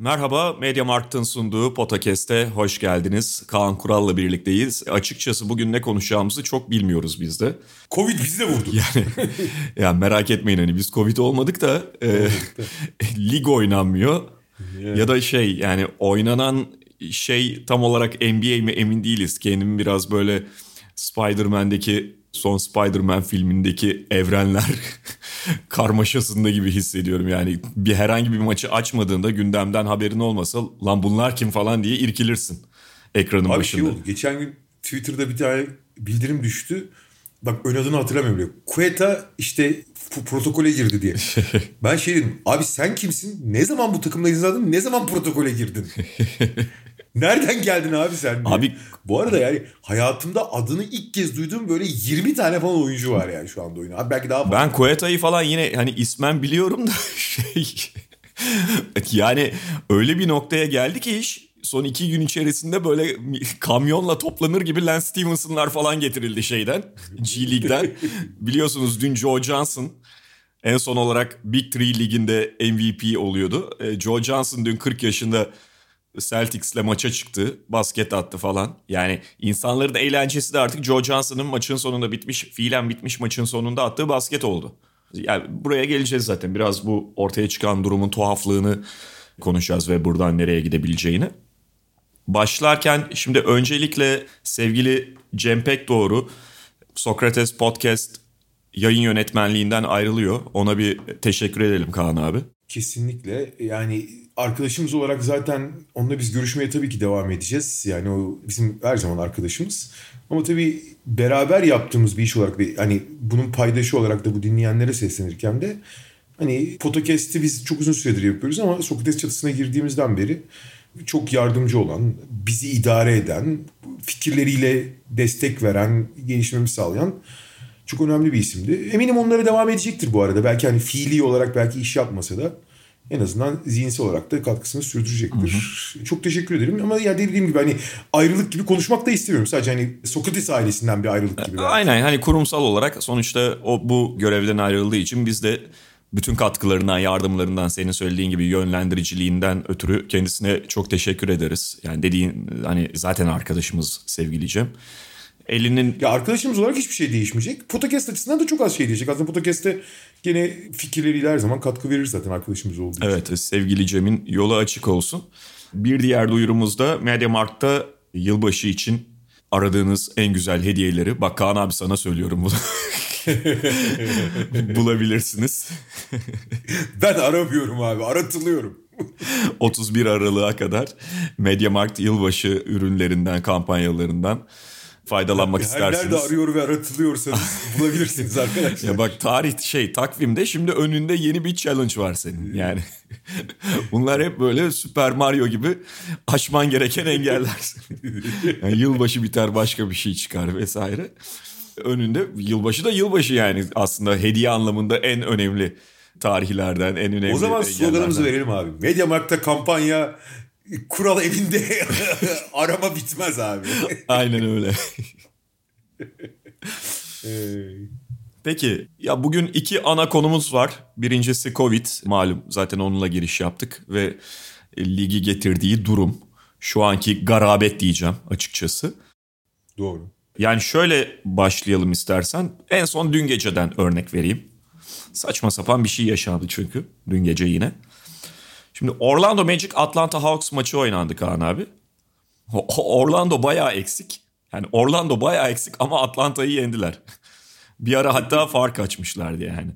Merhaba, Media Markt'ın sunduğu Potakest'e hoş geldiniz. Kaan Kural'la birlikteyiz. Açıkçası bugün ne konuşacağımızı çok bilmiyoruz biz de. Covid bizi de vurdu. Yani, yani merak etmeyin hani biz Covid olmadık da e, lig oynanmıyor. Ya da şey yani oynanan şey tam olarak NBA mi emin değiliz. Kendimi biraz böyle Spider-Man'deki son Spider-Man filmindeki evrenler karmaşasında gibi hissediyorum. Yani bir herhangi bir maçı açmadığında gündemden haberin olmasa lan bunlar kim falan diye irkilirsin ekranın Abi başında. şey oldu. Geçen gün Twitter'da bir tane bildirim düştü. Bak ön adını hatırlamıyorum bile. Kueta işte protokole girdi diye. ben şey dedim. Abi sen kimsin? Ne zaman bu takımda izledin? Ne zaman protokole girdin? Nereden geldin abi sen? diye. Abi- bu arada yani hayatımda adını ilk kez duyduğum böyle 20 tane falan oyuncu var yani şu anda oyunda. Abi belki daha fazla. Ben Kueta'yı falan yine hani ismen biliyorum da şey yani öyle bir noktaya geldi ki iş son iki gün içerisinde böyle kamyonla toplanır gibi Lance Stevenson'lar falan getirildi şeyden G League'den. Biliyorsunuz dün Joe Johnson en son olarak Big Three liginde MVP oluyordu. E, Joe Johnson dün 40 yaşında Celtics'le maça çıktı. Basket attı falan. Yani insanların eğlencesi de artık Joe Johnson'ın maçın sonunda bitmiş, fiilen bitmiş maçın sonunda attığı basket oldu. Yani buraya geleceğiz zaten. Biraz bu ortaya çıkan durumun tuhaflığını konuşacağız ve buradan nereye gidebileceğini. Başlarken şimdi öncelikle sevgili Cem Pekdoğru Sokrates Podcast yayın yönetmenliğinden ayrılıyor. Ona bir teşekkür edelim Kaan abi. Kesinlikle yani arkadaşımız olarak zaten onunla biz görüşmeye tabii ki devam edeceğiz. Yani o bizim her zaman arkadaşımız. Ama tabii beraber yaptığımız bir iş olarak ve hani bunun paydaşı olarak da bu dinleyenlere seslenirken de hani podcast'i biz çok uzun süredir yapıyoruz ama Sokrates çatısına girdiğimizden beri çok yardımcı olan, bizi idare eden, fikirleriyle destek veren, gelişmemizi sağlayan çok önemli bir isimdi. Eminim onlara devam edecektir bu arada. Belki hani fiili olarak belki iş yapmasa da en azından zihinsel olarak da katkısını sürdürecektir. Çok teşekkür ederim ama ya dediğim gibi hani ayrılık gibi konuşmak da istemiyorum. Sadece hani Sokrates ailesinden bir ayrılık gibi. belki. Aynen hani kurumsal olarak sonuçta o bu görevden ayrıldığı için biz de bütün katkılarından, yardımlarından, senin söylediğin gibi yönlendiriciliğinden ötürü kendisine çok teşekkür ederiz. Yani dediğin hani zaten arkadaşımız sevgili Cem. Elinin Ya arkadaşımız olarak hiçbir şey değişmeyecek. Podcast açısından da çok az şey değişecek. Aslında podcast'te gene fikirleriyle her zaman katkı verir zaten arkadaşımız olduğu için. evet sevgili Cem'in yolu açık olsun. Bir diğer duyurumuz da Mediamarkt'ta yılbaşı için aradığınız en güzel hediyeleri bak Kaan abi sana söylüyorum bunu. bulabilirsiniz. Ben aramıyorum abi aratılıyorum. 31 Aralık'a kadar Mediamarkt yılbaşı ürünlerinden, kampanyalarından faydalanmak Her istersiniz. nerede arıyor ve aratılıyorsanız bulabilirsiniz arkadaşlar. Ya bak tarih şey takvimde şimdi önünde yeni bir challenge var senin yani. Bunlar hep böyle Super Mario gibi aşman gereken engeller. Yani yılbaşı biter başka bir şey çıkar vesaire. Önünde yılbaşı da yılbaşı yani aslında hediye anlamında en önemli tarihlerden en önemli O zaman sloganımızı verelim abi. Mediamarkt'ta kampanya kural evinde arama bitmez abi. Aynen öyle. Ee, Peki ya bugün iki ana konumuz var. Birincisi Covid malum zaten onunla giriş yaptık ve ligi getirdiği durum. Şu anki garabet diyeceğim açıkçası. Doğru. Yani şöyle başlayalım istersen. En son dün geceden örnek vereyim. Saçma sapan bir şey yaşandı çünkü dün gece yine. Şimdi Orlando Magic Atlanta Hawks maçı oynandı Kaan abi. Orlando bayağı eksik. Yani Orlando bayağı eksik ama Atlanta'yı yendiler. bir ara hatta fark açmışlardı yani.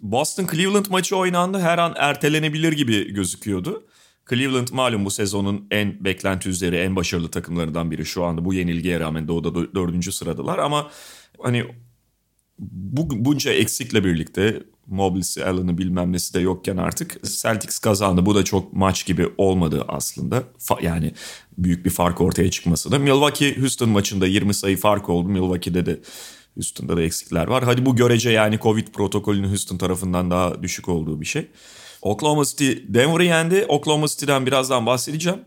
Boston Cleveland maçı oynandı. Her an ertelenebilir gibi gözüküyordu. Cleveland malum bu sezonun en beklenti üzeri en başarılı takımlarından biri şu anda. Bu yenilgiye rağmen doğuda dö- dördüncü sıradalar ama hani bu, bunca eksikle birlikte Mobley'si, Allen'ı bilmem nesi de yokken artık Celtics kazandı. Bu da çok maç gibi olmadı aslında. Fa- yani büyük bir fark ortaya çıkması da. Milwaukee Houston maçında 20 sayı fark oldu. Milwaukee'de de Houston'da da eksikler var. Hadi bu görece yani Covid protokolünün Houston tarafından daha düşük olduğu bir şey. Oklahoma City Denver'ı yendi. Oklahoma City'den birazdan bahsedeceğim.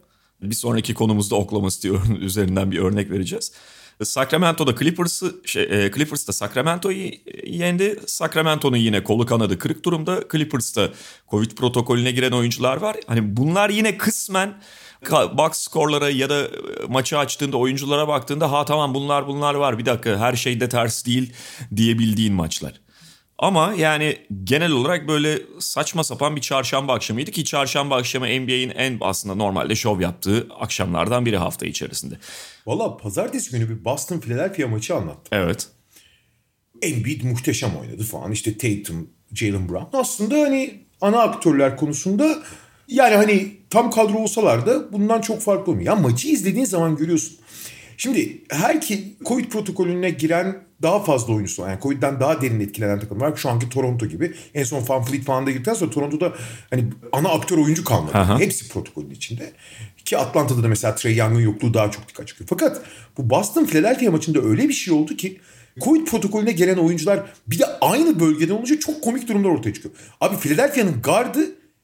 Bir sonraki konumuzda Oklahoma City üzerinden bir örnek vereceğiz. Sacramento'da Clippers'ı şey, e, Clippers'ta Sacramento'yu yendi. Sacramento'nun yine kolu kanadı kırık durumda. Clippers'ta Covid protokolüne giren oyuncular var. Hani bunlar yine kısmen box skorlara ya da e, maçı açtığında oyunculara baktığında ha tamam bunlar bunlar var bir dakika her şey de ters değil diyebildiğin maçlar. Ama yani genel olarak böyle saçma sapan bir çarşamba akşamıydı ki çarşamba akşamı NBA'in en aslında normalde şov yaptığı akşamlardan biri hafta içerisinde. Valla pazartesi günü bir Boston Philadelphia maçı anlattım. Evet. Embiid muhteşem oynadı falan. İşte Tatum, Jalen Brown. Aslında hani ana aktörler konusunda yani hani tam kadro olsalar da bundan çok farklı olmuyor. Ya maçı izlediğin zaman görüyorsun. Şimdi her ki Covid protokolüne giren daha fazla oyuncusu. Yani Covid'den daha derin etkilenen takım var. Şu anki Toronto gibi. En son Van Fleet falan da girdikten sonra Toronto'da hani ana aktör oyuncu kalmadı. Aha. Hepsi protokolün içinde. Ki Atlanta'da da mesela Trey Young'ın yokluğu daha çok dikkat çıkıyor. Fakat bu Boston Philadelphia maçında öyle bir şey oldu ki Covid protokolüne gelen oyuncular bir de aynı bölgeden olunca çok komik durumlar ortaya çıkıyor. Abi Philadelphia'nın gardı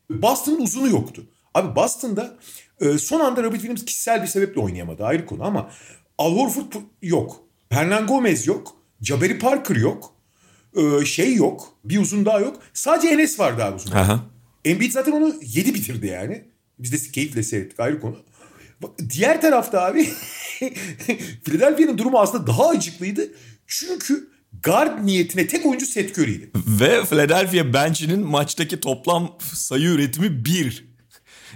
Boston'ın uzunu yoktu. Abi Boston'da e, son anda Robert Williams kişisel bir sebeple oynayamadı ayrı konu ama Al Horford yok. Hernan Gomez yok. Jabari Parker yok. E, şey yok. Bir uzun daha yok. Sadece Enes var daha uzun. Aha. Embiid zaten onu 7 bitirdi yani. Biz de keyifle seyrettik ayrı konu. Diğer tarafta abi Philadelphia'nın durumu aslında daha acıklıydı. Çünkü guard niyetine tek oyuncu Seth Curry'ydi. Ve Philadelphia bench'inin maçtaki toplam sayı üretimi bir.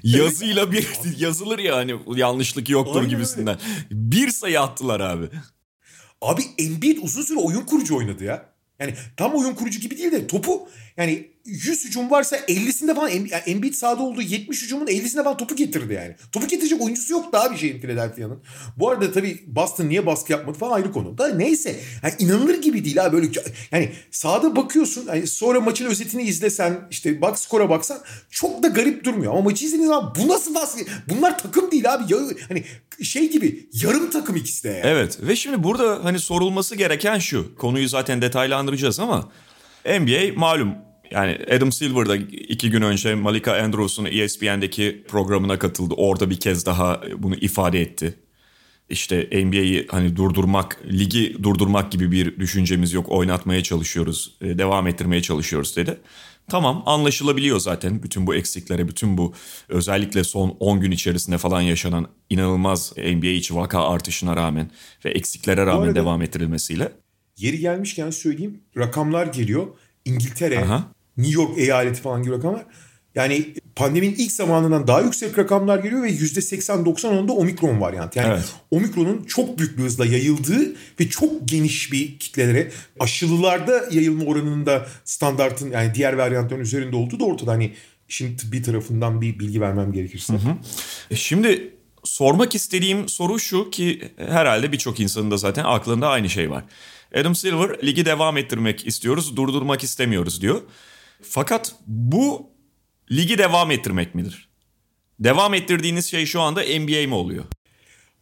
Yazıyla bir yazılır ya hani yanlışlık yoktur Aynen gibisinden. Bir sayı attılar abi. Abi Embiid uzun süre oyun kurucu oynadı ya. Yani tam oyun kurucu gibi değil de topu yani 100 hücum varsa 50'sinde falan yani Embiid sahada olduğu 70 hücumun 50'sinde falan topu getirdi yani. Topu getirecek oyuncusu yok daha bir şeyin Philadelphia'nın. Bu arada tabii Boston niye baskı yapmadı falan ayrı konu. Da neyse yani inanılır gibi değil ha böyle yani sahada bakıyorsun yani sonra maçın özetini izlesen işte bak skora baksan çok da garip durmuyor. Ama maçı izlediğin zaman bu nasıl baskı? Bunlar takım değil abi. Ya, hani şey gibi yarım takım ikisi de yani. Evet ve şimdi burada hani sorulması gereken şu. Konuyu zaten detaylandıracağız ama NBA malum yani Adam Silver da iki gün önce Malika Andrews'un ESPN'deki programına katıldı. Orada bir kez daha bunu ifade etti. İşte NBA'yi hani durdurmak, ligi durdurmak gibi bir düşüncemiz yok. Oynatmaya çalışıyoruz, e, devam ettirmeye çalışıyoruz dedi. Tamam anlaşılabiliyor zaten bütün bu eksiklere, bütün bu özellikle son 10 gün içerisinde falan yaşanan inanılmaz NBA içi vaka artışına rağmen ve eksiklere rağmen arada- devam ettirilmesiyle. Yeri gelmişken söyleyeyim rakamlar geliyor. İngiltere, Aha. New York eyaleti falan gibi rakamlar. Yani pandeminin ilk zamanından daha yüksek rakamlar geliyor ve %80-90 onda omikron varyantı. Yani Evet. omikronun çok büyük bir hızla yayıldığı ve çok geniş bir kitlelere aşılılarda yayılma oranının da standartın yani diğer varyantların üzerinde olduğu da ortada. Hani şimdi tıbbi tarafından bir bilgi vermem gerekirse. E Şimdi sormak istediğim soru şu ki herhalde birçok insanın da zaten aklında aynı şey var. Adam Silver ligi devam ettirmek istiyoruz, durdurmak istemiyoruz diyor. Fakat bu ligi devam ettirmek midir? Devam ettirdiğiniz şey şu anda NBA mi oluyor?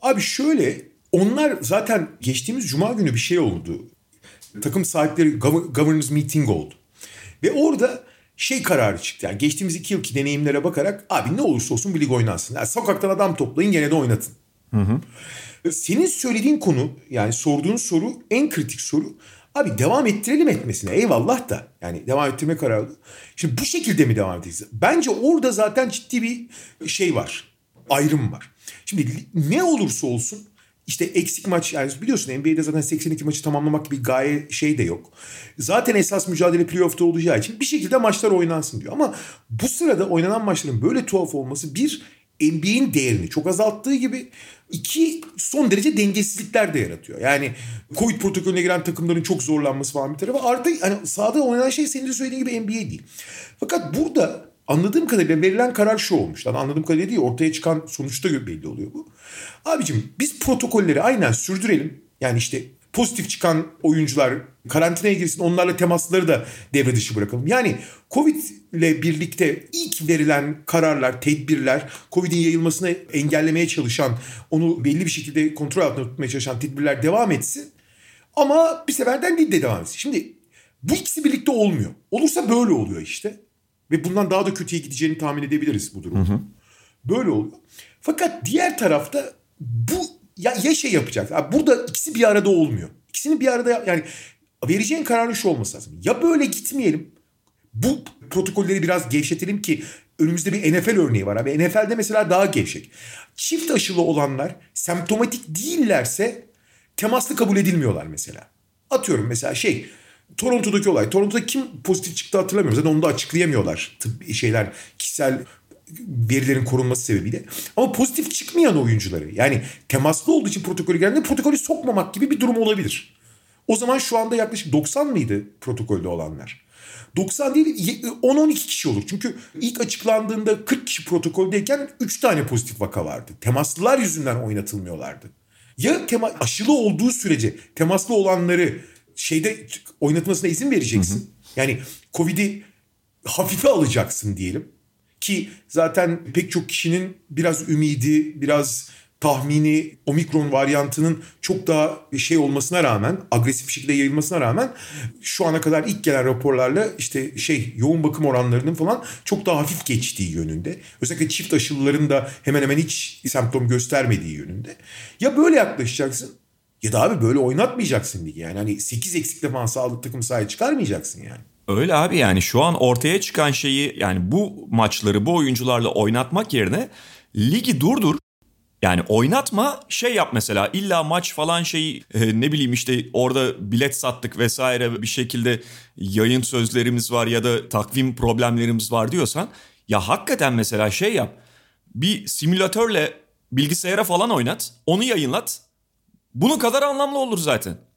Abi şöyle onlar zaten geçtiğimiz cuma günü bir şey oldu. Takım sahipleri gov- governors meeting oldu. Ve orada şey kararı çıktı. Yani geçtiğimiz iki yılki deneyimlere bakarak abi ne olursa olsun bir lig oynansın. Yani sokaktan adam toplayın gene de oynatın. Senin söylediğin konu yani sorduğun soru en kritik soru. Abi devam ettirelim etmesine eyvallah da yani devam ettirme kararı. Şimdi bu şekilde mi devam edeceğiz? Bence orada zaten ciddi bir şey var. Ayrım var. Şimdi ne olursa olsun işte eksik maç yani biliyorsun NBA'de zaten 82 maçı tamamlamak gibi gaye şey de yok. Zaten esas mücadele playoff'ta olacağı için bir şekilde maçlar oynansın diyor. Ama bu sırada oynanan maçların böyle tuhaf olması bir NBA'in değerini çok azalttığı gibi iki son derece dengesizlikler de yaratıyor. Yani Covid protokolüne giren takımların çok zorlanması falan bir tarafı. Artı hani sahada oynanan şey senin de söylediğin gibi NBA değil. Fakat burada anladığım kadarıyla verilen karar şu olmuş. Lan anladığım kadarıyla değil ortaya çıkan sonuçta belli oluyor bu. Abicim biz protokolleri aynen sürdürelim. Yani işte pozitif çıkan oyuncular karantinaya girsin onlarla temasları da devre dışı bırakalım. Yani Covid ile birlikte ilk verilen kararlar, tedbirler, Covid'in yayılmasını engellemeye çalışan, onu belli bir şekilde kontrol altında tutmaya çalışan tedbirler devam etsin. Ama bir seferden değil de devam etsin. Şimdi bu ikisi birlikte olmuyor. Olursa böyle oluyor işte. Ve bundan daha da kötüye gideceğini tahmin edebiliriz bu durum. Böyle oluyor. Fakat diğer tarafta bu ya, ya şey yapacak. Burada ikisi bir arada olmuyor. İkisini bir arada yani vereceğin kararın şu olması lazım. Ya böyle gitmeyelim. Bu protokolleri biraz gevşetelim ki önümüzde bir NFL örneği var abi. NFL'de mesela daha gevşek. Çift aşılı olanlar semptomatik değillerse temaslı kabul edilmiyorlar mesela. Atıyorum mesela şey Toronto'daki olay. Toronto'da kim pozitif çıktı hatırlamıyorum. Zaten onu da açıklayamıyorlar. Tıbbi şeyler, kişisel verilerin korunması sebebiyle. Ama pozitif çıkmayan oyuncuları yani temaslı olduğu için protokolü geldiğinde protokolü sokmamak gibi bir durum olabilir. O zaman şu anda yaklaşık 90 mıydı protokolde olanlar? 90 değil 10-12 kişi olur. Çünkü ilk açıklandığında 40 kişi protokoldeyken 3 tane pozitif vaka vardı. Temaslılar yüzünden oynatılmıyorlardı. Ya tema, aşılı olduğu sürece temaslı olanları şeyde oynatmasına izin vereceksin. Hı hı. Yani Covid'i hafife alacaksın diyelim. Ki zaten pek çok kişinin biraz ümidi, biraz tahmini omikron varyantının çok daha şey olmasına rağmen, agresif bir şekilde yayılmasına rağmen şu ana kadar ilk gelen raporlarla işte şey yoğun bakım oranlarının falan çok daha hafif geçtiği yönünde. Özellikle çift aşılıların da hemen hemen hiç semptom göstermediği yönünde. Ya böyle yaklaşacaksın ya da abi böyle oynatmayacaksın ligi yani. Hani 8 eksikle falan sağlık takım sahaya çıkarmayacaksın yani. Öyle abi yani şu an ortaya çıkan şeyi yani bu maçları bu oyuncularla oynatmak yerine ligi durdur. Yani oynatma şey yap mesela illa maç falan şey ne bileyim işte orada bilet sattık vesaire bir şekilde yayın sözlerimiz var ya da takvim problemlerimiz var diyorsan ya hakikaten mesela şey yap bir simülatörle bilgisayara falan oynat onu yayınlat bunun kadar anlamlı olur zaten.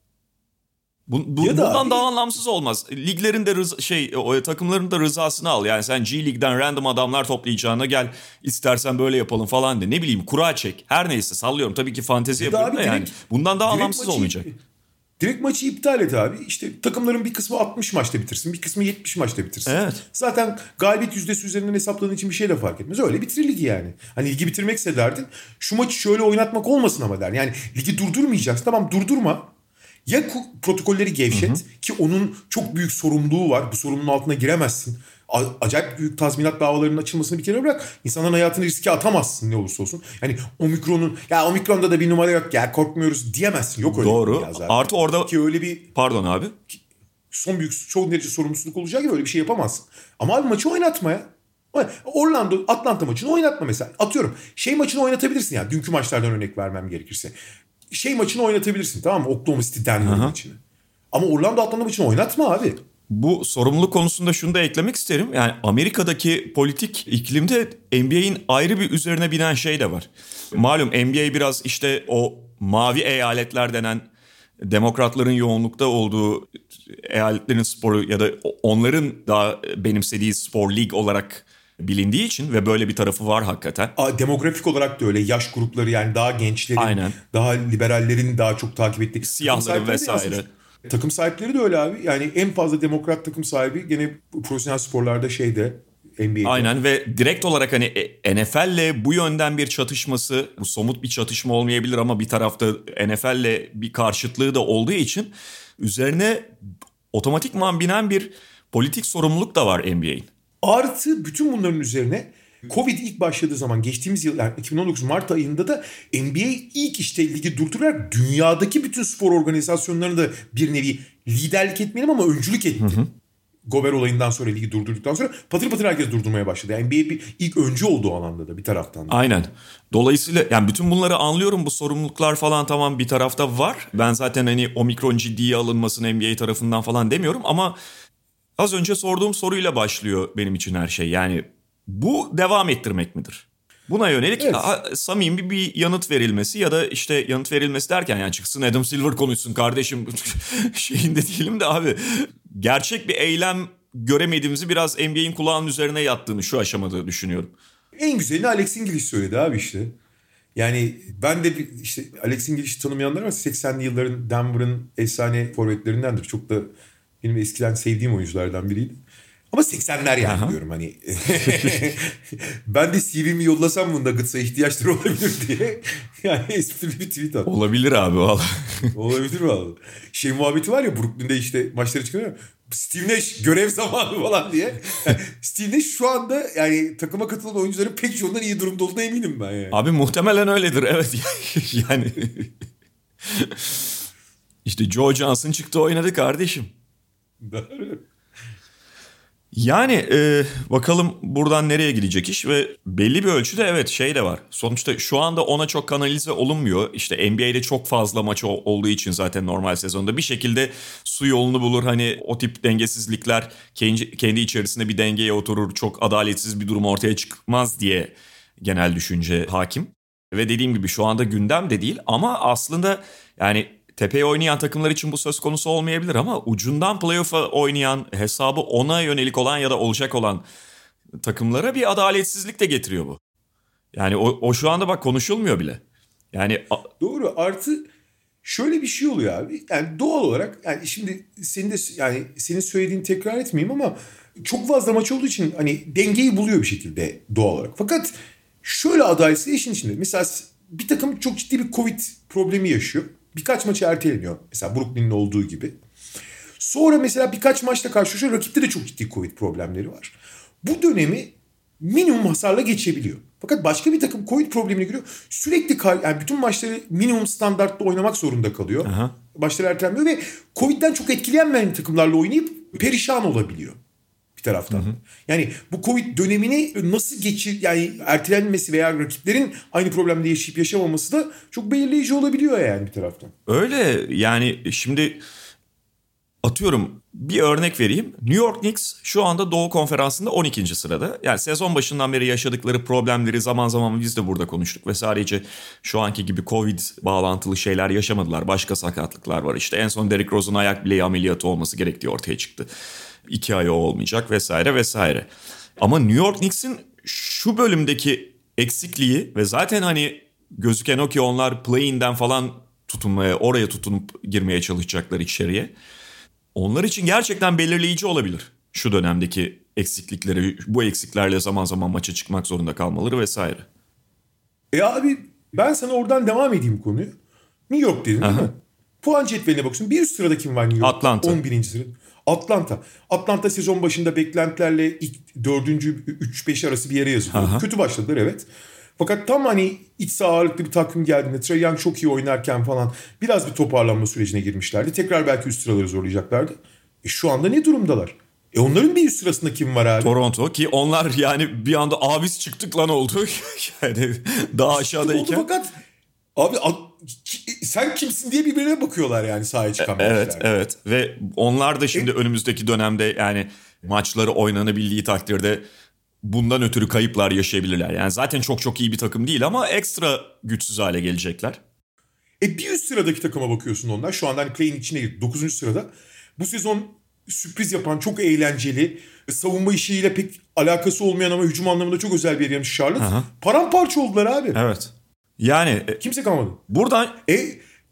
Bu, bu, bundan abi, daha anlamsız olmaz. Liglerin de rıza, şey o takımların da rızasını al. Yani sen G League'den random adamlar toplayacağına gel istersen böyle yapalım falan de. Ne bileyim kura çek. Her neyse sallıyorum. Tabii ki fantezi yapıyorum da direkt, yani. Bundan daha anlamsız maçı, olmayacak. Direkt maçı iptal et abi. İşte takımların bir kısmı 60 maçta bitirsin. Bir kısmı 70 maçta bitirsin. Evet. Zaten galibiyet yüzdesi üzerinden hesapladığın için bir şey de fark etmez. Öyle bitir ligi yani. Hani ligi bitirmekse derdin. Şu maçı şöyle oynatmak olmasın ama der. Yani ligi durdurmayacaksın. Tamam durdurma. Ya protokolleri gevşet hı hı. ki onun çok büyük sorumluluğu var. Bu sorumluluğun altına giremezsin. Acayip büyük tazminat davalarının açılmasını bir kere bırak. İnsanların hayatını riske atamazsın ne olursa olsun. Yani omikronun ya omikronda da bir numara yok ya korkmuyoruz diyemezsin. Yok öyle Doğru. Bir. Artı orada ki öyle bir pardon abi. Son büyük çok derece sorumsuzluk olacak gibi öyle bir şey yapamazsın. Ama abi maçı oynatmaya. Orlando Atlanta maçını oynatma mesela. Atıyorum şey maçını oynatabilirsin ya. Dünkü maçlardan örnek vermem gerekirse şey maçını oynatabilirsin tamam mı? Oklahoma City Denver maçını. Ama Orlando Atlanta maçını oynatma abi. Bu sorumluluk konusunda şunu da eklemek isterim. Yani Amerika'daki politik iklimde NBA'in ayrı bir üzerine binen şey de var. Malum NBA biraz işte o mavi eyaletler denen demokratların yoğunlukta olduğu eyaletlerin sporu ya da onların daha benimsediği spor lig olarak bilindiği için ve böyle bir tarafı var hakikaten. Demografik olarak da öyle yaş grupları yani daha gençlerin, Aynen. daha liberallerin daha çok takip ettiği. Siyahların vesaire. Takım sahipleri de öyle abi. Yani en fazla demokrat takım sahibi gene profesyonel sporlarda şeyde NBA'de. Aynen ve direkt olarak hani e, NFL'le bu yönden bir çatışması, bu somut bir çatışma olmayabilir ama bir tarafta NFL'le bir karşıtlığı da olduğu için üzerine otomatikman binen bir politik sorumluluk da var NBA'in. Artı bütün bunların üzerine Covid ilk başladığı zaman geçtiğimiz yıl yani 2019 Mart ayında da NBA ilk işte ligi durdurarak dünyadaki bütün spor organizasyonlarını da bir nevi liderlik etmeyelim ama öncülük etti. Hı hı. Gober olayından sonra ligi durdurduktan sonra patır patır herkes durdurmaya başladı. Yani NBA bir ilk öncü olduğu alanda da bir taraftan da. Aynen. Dolayısıyla yani bütün bunları anlıyorum bu sorumluluklar falan tamam bir tarafta var. Ben zaten hani omikron ciddiye alınmasın NBA tarafından falan demiyorum ama Az önce sorduğum soruyla başlıyor benim için her şey. Yani bu devam ettirmek midir? Buna yönelik evet. samimi bir yanıt verilmesi ya da işte yanıt verilmesi derken yani çıksın Adam Silver konuşsun kardeşim şeyinde diyelim de abi gerçek bir eylem göremediğimizi biraz NBA'in kulağının üzerine yattığını şu aşamada düşünüyorum. En güzelini Alex İngiliz söyledi abi işte. Yani ben de bir, işte Alex English'i tanımayanlar var. 80'li yılların Denver'ın efsane forvetlerindendir. Çok da benim eskiden sevdiğim oyunculardan biriydi. Ama 80'ler yani Aha. diyorum hani. ben de CV'mi yollasam bu Nuggets'a ihtiyaçları olabilir diye. Yani esprili bir tweet attım. Olabilir abi valla. Olabilir valla. Şey muhabbeti var ya Brooklyn'de işte maçları çıkıyor. Steve Nash görev zamanı falan diye. Yani Steve Nash şu anda yani takıma katılan oyuncuların pek çoğundan iyi durumda olduğuna eminim ben yani. Abi muhtemelen öyledir evet. yani işte Joe Johnson çıktı oynadı kardeşim. Yani e, bakalım buradan nereye gidecek iş ve belli bir ölçüde evet şey de var. Sonuçta şu anda ona çok kanalize olunmuyor. İşte NBA'de çok fazla maç ol- olduğu için zaten normal sezonda bir şekilde su yolunu bulur. Hani o tip dengesizlikler kendi, kendi içerisinde bir dengeye oturur. Çok adaletsiz bir durum ortaya çıkmaz diye genel düşünce hakim. Ve dediğim gibi şu anda gündem de değil ama aslında yani tepeye oynayan takımlar için bu söz konusu olmayabilir ama ucundan playoff'a oynayan hesabı ona yönelik olan ya da olacak olan takımlara bir adaletsizlik de getiriyor bu. Yani o, o şu anda bak konuşulmuyor bile. Yani Doğru artı şöyle bir şey oluyor abi. Yani doğal olarak yani şimdi senin de yani senin söylediğini tekrar etmeyeyim ama çok fazla maç olduğu için hani dengeyi buluyor bir şekilde doğal olarak. Fakat şöyle adaletsizliği işin içinde. Mesela bir takım çok ciddi bir Covid problemi yaşıyor. Birkaç maçı erteleniyor. Mesela Brooklyn'in olduğu gibi. Sonra mesela birkaç maçta karşılaşıyor. Rakipte de çok ciddi Covid problemleri var. Bu dönemi minimum hasarla geçebiliyor. Fakat başka bir takım Covid problemine giriyor. Sürekli yani bütün maçları minimum standartta oynamak zorunda kalıyor. Aha. Maçları erteleniyor ve Covid'den çok etkilenmeyen takımlarla oynayıp perişan olabiliyor bir taraftan. Yani bu Covid dönemini nasıl geçir yani ertelenmesi veya rakiplerin aynı problemde yaşayıp yaşamaması da çok belirleyici olabiliyor yani bir taraftan. öyle yani şimdi atıyorum bir örnek vereyim. New York Knicks şu anda Doğu Konferansı'nda 12. sırada. Yani sezon başından beri yaşadıkları problemleri zaman zaman biz de burada konuştuk ve sadece şu anki gibi Covid bağlantılı şeyler yaşamadılar. Başka sakatlıklar var. İşte en son Derrick Rose'un ayak bileği ameliyatı olması gerektiği ortaya çıktı. İki ay o olmayacak vesaire vesaire. Ama New York Knicks'in şu bölümdeki eksikliği ve zaten hani gözüken o ki onlar play-in'den falan tutunmaya, oraya tutunup girmeye çalışacaklar içeriye. Onlar için gerçekten belirleyici olabilir. Şu dönemdeki eksiklikleri, bu eksiklerle zaman zaman maça çıkmak zorunda kalmaları vesaire. E abi ben sana oradan devam edeyim konuyu. New York dedin değil mi? Puan cetveline bakıyorsun. Bir üst sırada kim var New York? Atlanta. 11. sırada. Atlanta. Atlanta sezon başında beklentilerle ilk dördüncü 3-5 arası bir yere yazılıyor. Aha. Kötü başladılar evet. Fakat tam hani iç saha ağırlıklı bir takım geldiğinde Trae Young çok iyi oynarken falan biraz bir toparlanma sürecine girmişlerdi. Tekrar belki üst sıraları zorlayacaklardı. E şu anda ne durumdalar? E onların bir üst sırasında kim var abi? Toronto ki onlar yani bir anda abis çıktık lan oldu. yani daha Oldu aşağıdayken. fakat abi sen kimsin diye birbirine bakıyorlar yani sahaya çıkan Evet maçlarda. evet ve onlar da şimdi önümüzdeki dönemde yani maçları oynanabildiği takdirde bundan ötürü kayıplar yaşayabilirler. Yani zaten çok çok iyi bir takım değil ama ekstra güçsüz hale gelecekler. E bir üst sıradaki takıma bakıyorsun onlar. Şu anda hani play'in içine girdi. 9. sırada. Bu sezon sürpriz yapan çok eğlenceli. Savunma işiyle pek alakası olmayan ama hücum anlamında çok özel bir yer yapmış Charlotte. Aha. Paramparça oldular abi. Evet. Yani e, Kimse kalmadı. buradan E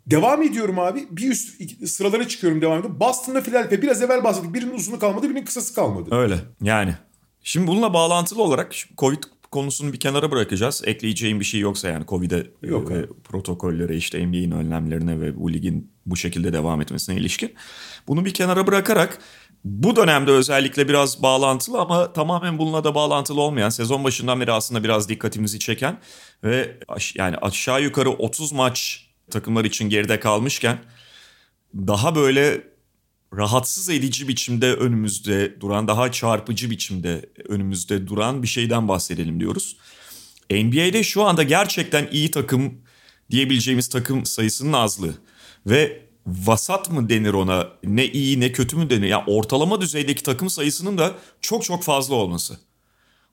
devam ediyorum abi. Bir üst sıralara çıkıyorum devam ediyorum. Boston'la Philadelphia biraz evvel bahsettik. Birinin uzunu kalmadı birinin kısası kalmadı. öyle yani. Şimdi bununla bağlantılı olarak Covid konusunu bir kenara bırakacağız. Ekleyeceğim bir şey yoksa yani Covid'e Yok e, abi. protokollere işte NBA'in önlemlerine ve bu ligin bu şekilde devam etmesine ilişkin. Bunu bir kenara bırakarak bu dönemde özellikle biraz bağlantılı ama tamamen bununla da bağlantılı olmayan sezon başından beri aslında biraz dikkatimizi çeken ve aş- yani aşağı yukarı 30 maç takımlar için geride kalmışken daha böyle rahatsız edici biçimde önümüzde duran, daha çarpıcı biçimde önümüzde duran bir şeyden bahsedelim diyoruz. NBA'de şu anda gerçekten iyi takım diyebileceğimiz takım sayısının azlığı ve vasat mı denir ona ne iyi ne kötü mü denir yani ortalama düzeydeki takım sayısının da çok çok fazla olması.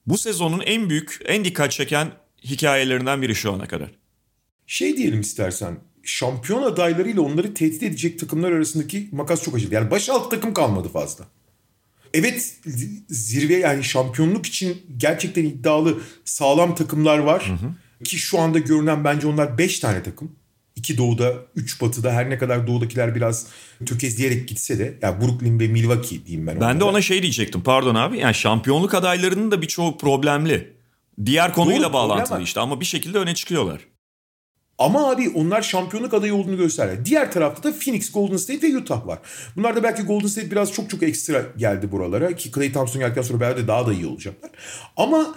Bu sezonun en büyük en dikkat çeken hikayelerinden biri şu ana kadar. Şey diyelim istersen. Şampiyon adaylarıyla onları tehdit edecek takımlar arasındaki makas çok açıldı. Yani baş alt takım kalmadı fazla. Evet zirve yani şampiyonluk için gerçekten iddialı sağlam takımlar var. Ki şu anda görünen bence onlar 5 tane takım. İki doğuda, üç batıda her ne kadar doğudakiler biraz tökezleyerek gitse de ya Brooklyn ve Milwaukee diyeyim ben. Ben de ona şey diyecektim pardon abi. Yani şampiyonluk adaylarının da birçoğu problemli. Diğer konuyla Doğru, bağlantılı işte ama bir şekilde öne çıkıyorlar. Ama abi onlar şampiyonluk adayı olduğunu gösterdi. Diğer tarafta da Phoenix, Golden State ve Utah var. Bunlar da belki Golden State biraz çok çok ekstra geldi buralara. Ki Klay Thompson geldikten sonra belki de daha da iyi olacaklar. Ama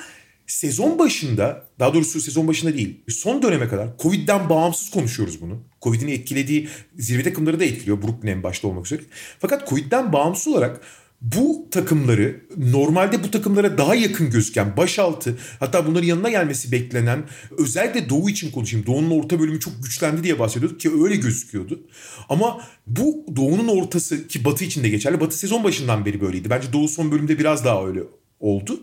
sezon başında, daha doğrusu sezon başında değil, son döneme kadar Covid'den bağımsız konuşuyoruz bunu. Covid'in etkilediği zirve takımları da etkiliyor. Brooklyn başta olmak üzere. Fakat Covid'den bağımsız olarak bu takımları normalde bu takımlara daha yakın gözüken başaltı hatta bunların yanına gelmesi beklenen özellikle Doğu için konuşayım. Doğu'nun orta bölümü çok güçlendi diye bahsediyorduk ki öyle gözüküyordu. Ama bu Doğu'nun ortası ki Batı için de geçerli. Batı sezon başından beri böyleydi. Bence Doğu son bölümde biraz daha öyle oldu.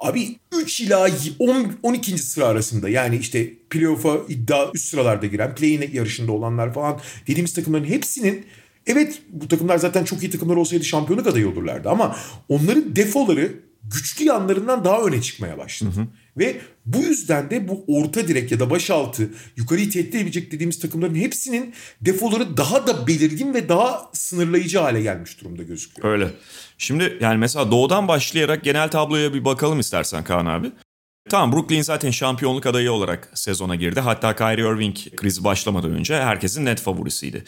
Abi 3 ila 10, 12. sıra arasında yani işte playoff'a iddia üst sıralarda giren, play-in yarışında olanlar falan dediğimiz takımların hepsinin evet bu takımlar zaten çok iyi takımlar olsaydı şampiyonluk adayı olurlardı ama onların defoları güçlü yanlarından daha öne çıkmaya başladı. Ve bu yüzden de bu orta direk ya da başaltı yukarıyı tehdit edebilecek dediğimiz takımların hepsinin defoları daha da belirgin ve daha sınırlayıcı hale gelmiş durumda gözüküyor. Öyle. Şimdi yani mesela doğudan başlayarak genel tabloya bir bakalım istersen Kaan abi. Tamam Brooklyn zaten şampiyonluk adayı olarak sezona girdi. Hatta Kyrie Irving krizi başlamadan önce herkesin net favorisiydi.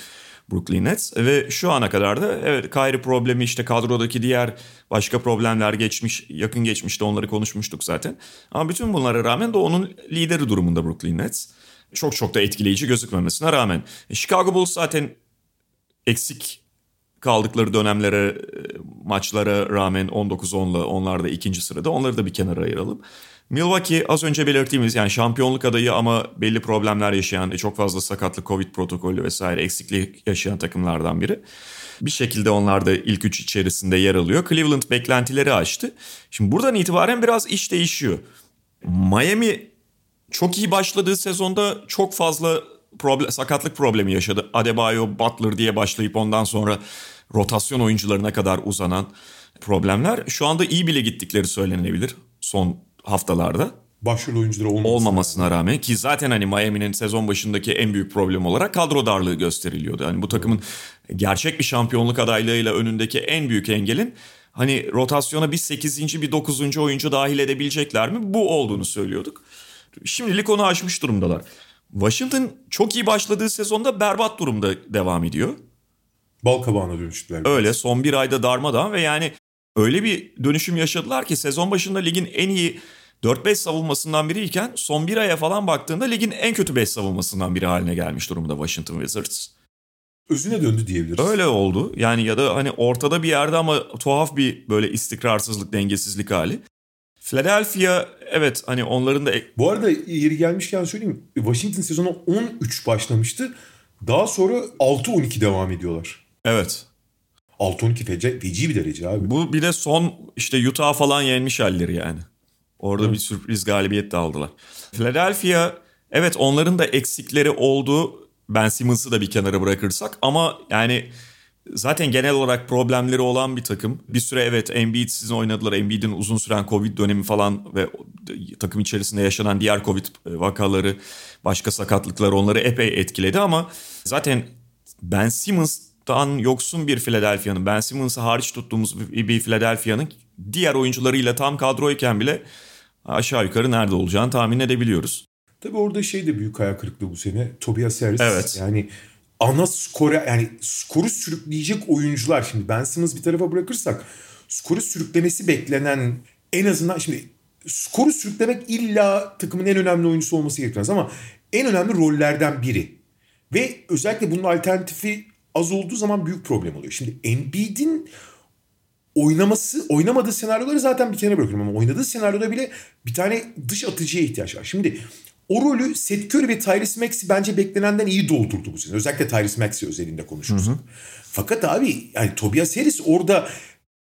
Brooklyn Nets ve şu ana kadar da evet Kyrie problemi işte kadrodaki diğer başka problemler geçmiş yakın geçmişte onları konuşmuştuk zaten. Ama bütün bunlara rağmen de onun lideri durumunda Brooklyn Nets. Çok çok da etkileyici gözükmemesine rağmen. E, Chicago Bulls zaten eksik kaldıkları dönemlere, e, maçlara rağmen 19-10'la onlar da ikinci sırada. Onları da bir kenara ayıralım. Milwaukee az önce belirttiğimiz yani şampiyonluk adayı ama belli problemler yaşayan, e, çok fazla sakatlık, Covid protokolü vesaire eksiklik yaşayan takımlardan biri. Bir şekilde onlar da ilk üç içerisinde yer alıyor. Cleveland beklentileri aştı. Şimdi buradan itibaren biraz iş değişiyor. Miami çok iyi başladığı sezonda çok fazla problem, sakatlık problemi yaşadı. Adebayo, Butler diye başlayıp ondan sonra rotasyon oyuncularına kadar uzanan problemler. Şu anda iyi bile gittikleri söylenebilir son haftalarda. Başrol oyuncuları olmaması. Olmamasına rağmen ki zaten hani Miami'nin sezon başındaki en büyük problem olarak kadro darlığı gösteriliyordu. Hani bu takımın gerçek bir şampiyonluk adaylığıyla önündeki en büyük engelin hani rotasyona bir 8. bir 9. oyuncu dahil edebilecekler mi? Bu olduğunu söylüyorduk. Şimdilik onu aşmış durumdalar. Washington çok iyi başladığı sezonda berbat durumda devam ediyor. Bal kabağına dönüştüler. Öyle son bir ayda darmadağın ve yani öyle bir dönüşüm yaşadılar ki sezon başında ligin en iyi 4-5 savunmasından biriyken son bir aya falan baktığında ligin en kötü 5 savunmasından biri haline gelmiş durumda Washington Wizards. Özüne döndü diyebiliriz. Öyle oldu. Yani ya da hani ortada bir yerde ama tuhaf bir böyle istikrarsızlık, dengesizlik hali. Philadelphia evet hani onların da Bu arada yeri gelmişken söyleyeyim. Washington sezonu 13 başlamıştı. Daha sonra 6-12 devam ediyorlar. Evet 6-12 feci, feci bir derece abi. Bu bir de son işte Utah falan yenmiş halleri yani. Orada bir sürpriz galibiyet de aldılar. Philadelphia evet onların da eksikleri oldu. Ben Simmons'ı da bir kenara bırakırsak ama yani zaten genel olarak problemleri olan bir takım. Bir süre evet Embiid sizin oynadılar. Embiid'in uzun süren Covid dönemi falan ve takım içerisinde yaşanan diğer Covid vakaları, başka sakatlıklar onları epey etkiledi ama zaten Ben Simmons'tan yoksun bir Philadelphia'nın, Ben Simmons'ı hariç tuttuğumuz bir bir Philadelphia'nın diğer oyuncularıyla tam kadroyken bile aşağı yukarı nerede olacağını tahmin edebiliyoruz. Tabii orada şey de büyük hayal kırıklığı bu sene. Tobias Harris. Evet. Yani ana skora yani skoru sürükleyecek oyuncular şimdi Ben Simmons bir tarafa bırakırsak skoru sürüklemesi beklenen en azından şimdi skoru sürüklemek illa takımın en önemli oyuncusu olması gerekmez ama en önemli rollerden biri. Ve özellikle bunun alternatifi az olduğu zaman büyük problem oluyor. Şimdi Embiid'in oynaması, oynamadığı senaryoları zaten bir kenara bırakıyorum ama oynadığı senaryoda bile bir tane dış atıcıya ihtiyaç var. Şimdi o rolü Seth Curry ve Tyrese Maxey bence beklenenden iyi doldurdu bu sene. Özellikle Tyrese Maxey özelinde konuşursak. Fakat abi yani Tobias Harris orada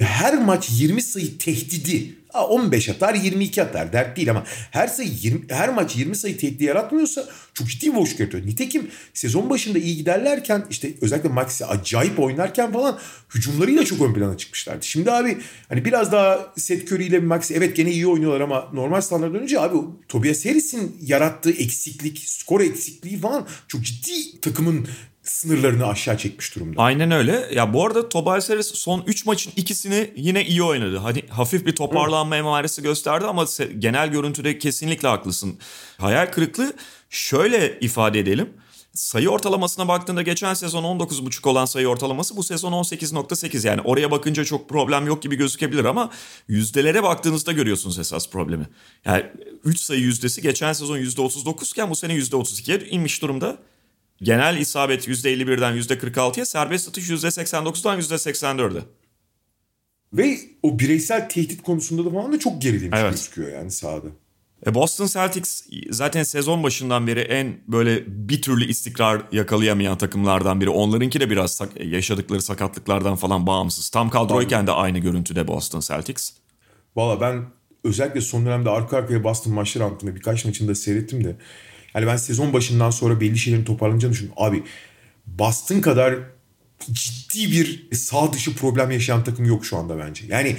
her maç 20 sayı tehdidi 15 atar 22 atar dert değil ama her sayı 20, her maç 20 sayı tehdidi yaratmıyorsa çok ciddi boşluk yaratıyor. Nitekim sezon başında iyi giderlerken işte özellikle Maxi acayip oynarken falan hücumlarıyla çok ön plana çıkmışlardı. Şimdi abi hani biraz daha Seth Curry ile Maxi evet gene iyi oynuyorlar ama normal standart dönünce abi Tobias Harris'in yarattığı eksiklik, skor eksikliği falan çok ciddi takımın sınırlarını aşağı çekmiş durumda. Aynen öyle. Ya bu arada Tobias Harris son 3 maçın ikisini yine iyi oynadı. Hani hafif bir toparlanma emaresi gösterdi ama genel görüntüde kesinlikle haklısın. Hayal kırıklığı şöyle ifade edelim. Sayı ortalamasına baktığında geçen sezon 19.5 olan sayı ortalaması bu sezon 18.8 yani oraya bakınca çok problem yok gibi gözükebilir ama yüzdelere baktığınızda görüyorsunuz esas problemi. Yani 3 sayı yüzdesi geçen sezon %39 iken bu sene %32'ye inmiş durumda. Genel isabet %51'den %46'ya, serbest atış %89'dan %84'e. Ve o bireysel tehdit konusunda da falan da çok gerilemiş evet. gözüküyor yani sahada. E Boston Celtics zaten sezon başından beri en böyle bir türlü istikrar yakalayamayan takımlardan biri. Onlarınki de biraz yaşadıkları sakatlıklardan falan bağımsız. Tam kadroyken de aynı görüntüde Boston Celtics. Valla ben özellikle son dönemde arka arkaya Boston maçları anlattım. Birkaç maçında seyrettim de. Yani ben sezon başından sonra belli şeylerin toparlanacağını düşünüyorum. Abi Boston kadar ciddi bir sağ dışı problem yaşayan takım yok şu anda bence. Yani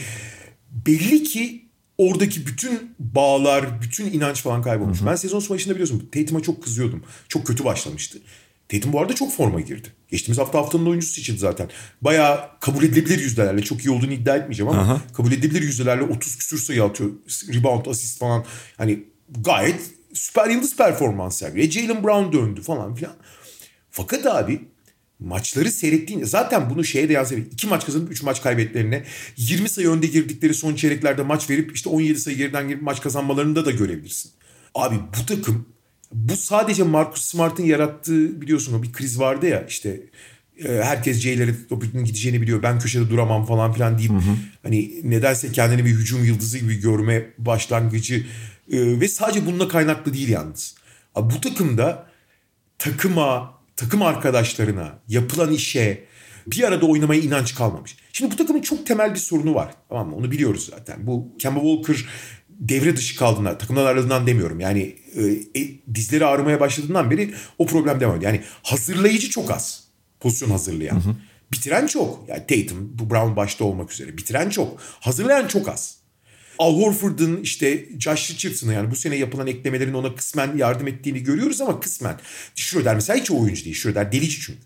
belli ki oradaki bütün bağlar, bütün inanç falan kaybolmuş. Hı hı. Ben sezon başında biliyorsun Tatum'a çok kızıyordum. Çok kötü başlamıştı. Tatum bu arada çok forma girdi. Geçtiğimiz hafta haftanın oyuncusu seçildi zaten. Bayağı kabul edilebilir yüzdelerle çok iyi olduğunu iddia etmeyeceğim ama Aha. kabul edilebilir yüzdelerle 30 küsür sayı atıyor. Rebound, asist falan. Hani gayet süper yıldız performans sergiliyor. Jalen Brown döndü falan filan. Fakat abi maçları seyrettiğinde zaten bunu şeye de yansıyor. İki maç kazanıp üç maç kaybetlerine 20 sayı önde girdikleri son çeyreklerde maç verip işte 17 sayı geriden girip maç kazanmalarında da görebilirsin. Abi bu takım bu sadece Marcus Smart'ın yarattığı biliyorsun o bir kriz vardı ya işte e, herkes C'lere topukluğun gideceğini biliyor. Ben köşede duramam falan filan deyip hı hı. hani nedense kendini bir hücum yıldızı gibi görme başlangıcı e, ve sadece bununla kaynaklı değil yalnız. Abi bu takımda takıma, takım arkadaşlarına, yapılan işe bir arada oynamaya inanç kalmamış. Şimdi bu takımın çok temel bir sorunu var. Tamam mı? Onu biliyoruz zaten. Bu Kemba Walker devre dışı kaldığında, takımdan ayrıldığından demiyorum. Yani e, e, dizleri ağrımaya başladığından beri o problem devam ediyor. Yani hazırlayıcı çok az. Pozisyon hazırlayan. Hı hı. Bitiren çok. Yani Tatum, bu Brown başta olmak üzere. Bitiren çok. Hazırlayan çok az. Al Horford'un işte Josh Richardson'a yani bu sene yapılan eklemelerin ona kısmen yardım ettiğini görüyoruz ama kısmen. Schroeder mesela hiç oyuncu değil. Schroeder delici çünkü.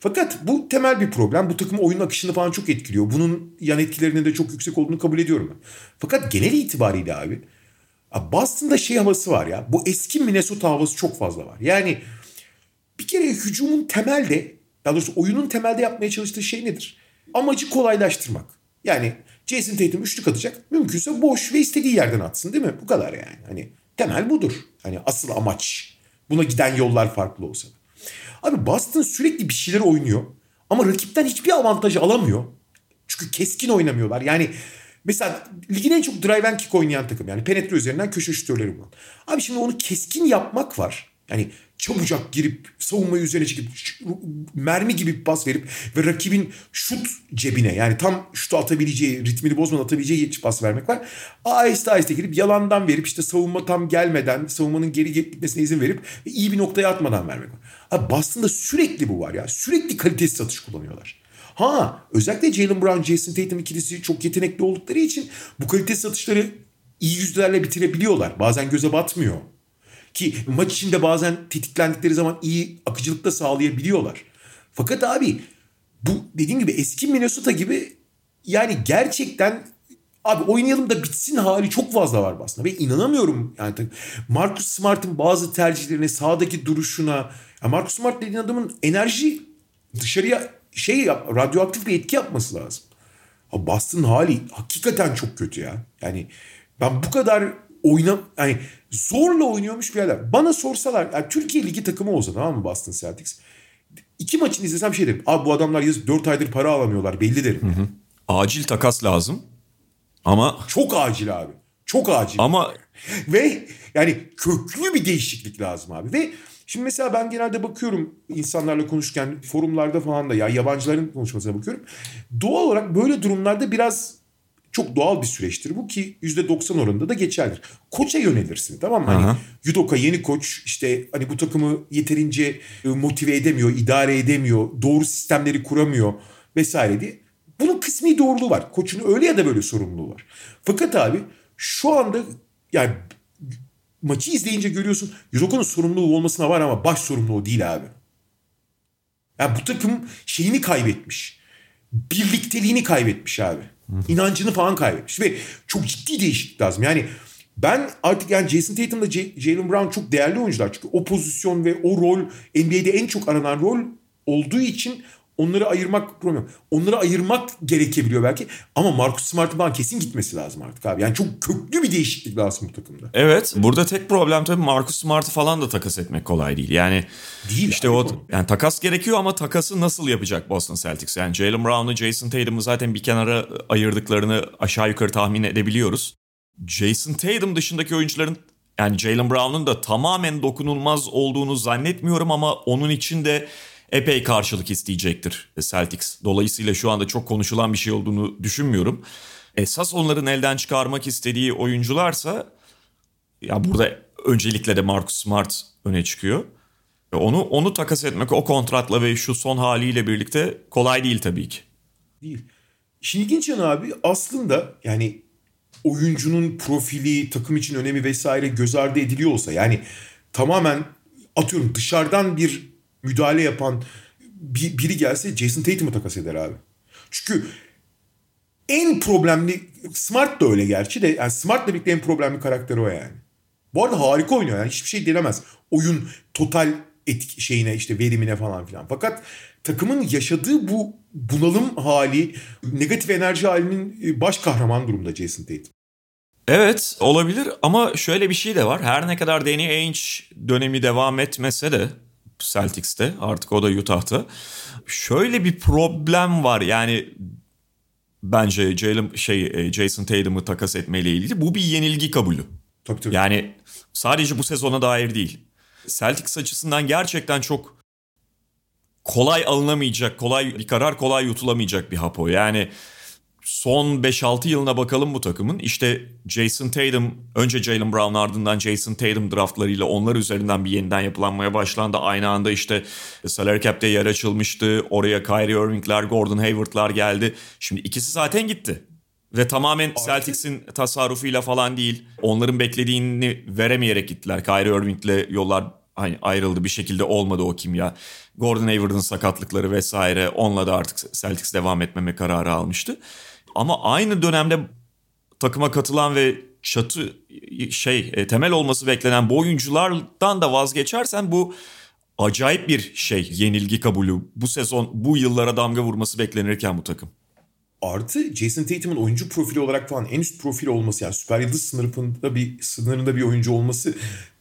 Fakat bu temel bir problem. Bu takım oyun akışını falan çok etkiliyor. Bunun yan etkilerinin de çok yüksek olduğunu kabul ediyorum ben. Fakat genel itibariyle abi Boston'da şey havası var ya. Bu eski Minnesota havası çok fazla var. Yani bir kere hücumun temelde daha doğrusu oyunun temelde yapmaya çalıştığı şey nedir? Amacı kolaylaştırmak. Yani Jason Tatum üçlük atacak. Mümkünse boş ve istediği yerden atsın değil mi? Bu kadar yani. Hani temel budur. Hani asıl amaç. Buna giden yollar farklı olsa. Abi Boston sürekli bir şeyler oynuyor. Ama rakipten hiçbir avantajı alamıyor. Çünkü keskin oynamıyorlar. Yani mesela ligin en çok drive and kick oynayan takım. Yani penetre üzerinden köşe şütörleri bulan. Abi şimdi onu keskin yapmak var. Yani çabucak girip savunmayı üzerine çekip mermi gibi bir pas verip ve rakibin şut cebine yani tam şutu atabileceği ritmini bozmadan atabileceği pas vermek var. Aheste aheste girip yalandan verip işte savunma tam gelmeden savunmanın geri gitmesine izin verip iyi bir noktaya atmadan vermek var. Abi Boston'da sürekli bu var ya. Sürekli kalitesiz atış kullanıyorlar. Ha özellikle Jalen Brown, Jason Tatum ikilisi çok yetenekli oldukları için bu kalitesiz atışları iyi yüzlerle bitirebiliyorlar. Bazen göze batmıyor. Ki maç içinde bazen tetiklendikleri zaman iyi akıcılıkta sağlayabiliyorlar. Fakat abi bu dediğim gibi eski Minnesota gibi yani gerçekten abi oynayalım da bitsin hali çok fazla var aslında. Ve inanamıyorum yani Marcus Smart'ın bazı tercihlerine, sağdaki duruşuna. Marcus Smart dediğin adamın enerji dışarıya şey yap, radyoaktif bir etki yapması lazım. Abi Boston hali hakikaten çok kötü ya. Yani ben bu kadar oyna yani zorla oynuyormuş bir yerler. Bana sorsalar yani Türkiye Ligi takımı olsa tamam mı Boston Celtics? İki maçını izlesem şey derim. Abi bu adamlar yazık 4 aydır para alamıyorlar belli derim. Hı hı. Acil takas lazım. Ama çok acil abi. Çok acil. Ama ve yani köklü bir değişiklik lazım abi. Ve şimdi mesela ben genelde bakıyorum insanlarla konuşurken forumlarda falan da ya yabancıların konuşmasına bakıyorum. Doğal olarak böyle durumlarda biraz Çok doğal bir süreçtir bu ki %90 oranında da geçerlidir. Koça yönelirsin tamam mı? Hani. Yudoka yeni koç işte hani bu takımı yeterince e, motive edemiyor, idare edemiyor, doğru sistemleri kuramıyor vesaire diye. Bunun kısmi doğruluğu var. Koçun öyle ya da böyle sorumluluğu var. Fakat abi şu anda yani maçı izleyince görüyorsun Yudoka'nın sorumluluğu olmasına var ama baş sorumluluğu değil abi. Yani bu takım şeyini kaybetmiş. Birlikteliğini kaybetmiş abi. İnancını falan kaybetmiş ve çok ciddi değişiklik lazım. Yani ben artık yani Jason Tatum'la Jalen Brown çok değerli oyuncular. Çünkü o pozisyon ve o rol NBA'de en çok aranan rol olduğu için onları ayırmak problem. Onları ayırmak gerekebiliyor belki. Ama Marcus Smart'ın kesin gitmesi lazım artık abi. Yani çok köklü bir değişiklik lazım bu takımda. Evet burada tek problem tabii Marcus Smart'ı falan da takas etmek kolay değil. Yani Değil işte abi o konu. yani takas gerekiyor ama takası nasıl yapacak Boston Celtics? Yani Jalen Brown'u Jason Tatum'u zaten bir kenara ayırdıklarını aşağı yukarı tahmin edebiliyoruz. Jason Tatum dışındaki oyuncuların yani Jalen Brown'un da tamamen dokunulmaz olduğunu zannetmiyorum ama onun için de epey karşılık isteyecektir Celtics. Dolayısıyla şu anda çok konuşulan bir şey olduğunu düşünmüyorum. Esas onların elden çıkarmak istediği oyuncularsa ya burada öncelikle de Marcus Smart öne çıkıyor. Ve Onu onu takas etmek o kontratla ve şu son haliyle birlikte kolay değil tabii ki. Değil. İşin ilginç yanı abi aslında yani oyuncunun profili, takım için önemi vesaire göz ardı ediliyor olsa yani tamamen atıyorum dışarıdan bir müdahale yapan bir, biri gelse Jason Tatum'u takas eder abi. Çünkü en problemli Smart da öyle gerçi de yani Smart'la birlikte en problemli karakteri o yani. Bu arada harika oynuyor yani hiçbir şey denemez. Oyun total etki şeyine işte verimine falan filan. Fakat takımın yaşadığı bu bunalım hali, negatif enerji halinin e, baş kahraman durumda Jason Tatum. Evet olabilir ama şöyle bir şey de var. Her ne kadar Danny Ainge dönemi devam etmese de Celtics'te artık o da Utah'ta. Şöyle bir problem var yani bence Jalen şey e, Jason Tatum'u takas etmeyle ilgili. Bu bir yenilgi kabulü. Tabii tabii. Yani sadece bu sezona dair değil. Celtics açısından gerçekten çok kolay alınamayacak, kolay bir karar kolay yutulamayacak bir hap o. Yani son 5-6 yılına bakalım bu takımın. İşte Jason Tatum, önce Jalen Brown ardından Jason Tatum draftlarıyla onlar üzerinden bir yeniden yapılanmaya başlandı. Aynı anda işte salary cap'te yer açılmıştı. Oraya Kyrie Irving'ler, Gordon Hayward'lar geldi. Şimdi ikisi zaten gitti. Ve tamamen Celtics'in tasarrufuyla falan değil. Onların beklediğini veremeyerek gittiler. Kyrie Irving'le yollar hani ayrıldı bir şekilde olmadı o kimya. Gordon Hayward'ın sakatlıkları vesaire onunla da artık Celtics devam etmeme kararı almıştı. Ama aynı dönemde takıma katılan ve çatı şey e, temel olması beklenen bu oyunculardan da vazgeçersen bu acayip bir şey yenilgi kabulü. Bu sezon bu yıllara damga vurması beklenirken bu takım. Artı Jason Tatum'un oyuncu profili olarak falan en üst profil olması yani süper yıldız sınıfında bir sınırında bir oyuncu olması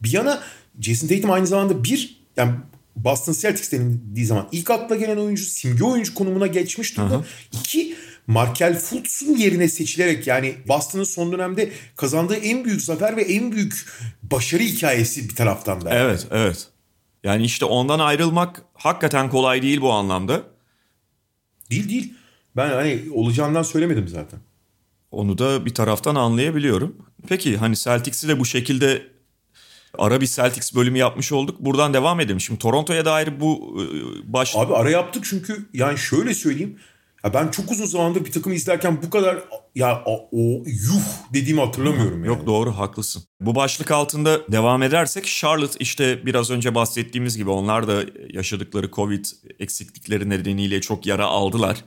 bir yana Jason Tatum aynı zamanda bir yani Boston Celtics denildiği zaman ilk akla gelen oyuncu simge oyuncu konumuna geçmiş durumda. İki Markel Fultz'un yerine seçilerek yani Boston'ın son dönemde kazandığı en büyük zafer ve en büyük başarı hikayesi bir taraftan da. Evet, evet. Yani işte ondan ayrılmak hakikaten kolay değil bu anlamda. Değil değil. Ben hani olacağından söylemedim zaten. Onu da bir taraftan anlayabiliyorum. Peki hani Celtics'i de bu şekilde ara bir Celtics bölümü yapmış olduk. Buradan devam edelim. Şimdi Toronto'ya dair bu e, baş... Abi ara yaptık çünkü yani şöyle söyleyeyim. Ya ben çok uzun zamandır bir takımı izlerken bu kadar ya o, yuh dediğimi hatırlamıyorum yani. Yok doğru haklısın. Bu başlık altında devam edersek Charlotte işte biraz önce bahsettiğimiz gibi onlar da yaşadıkları Covid eksiklikleri nedeniyle çok yara aldılar.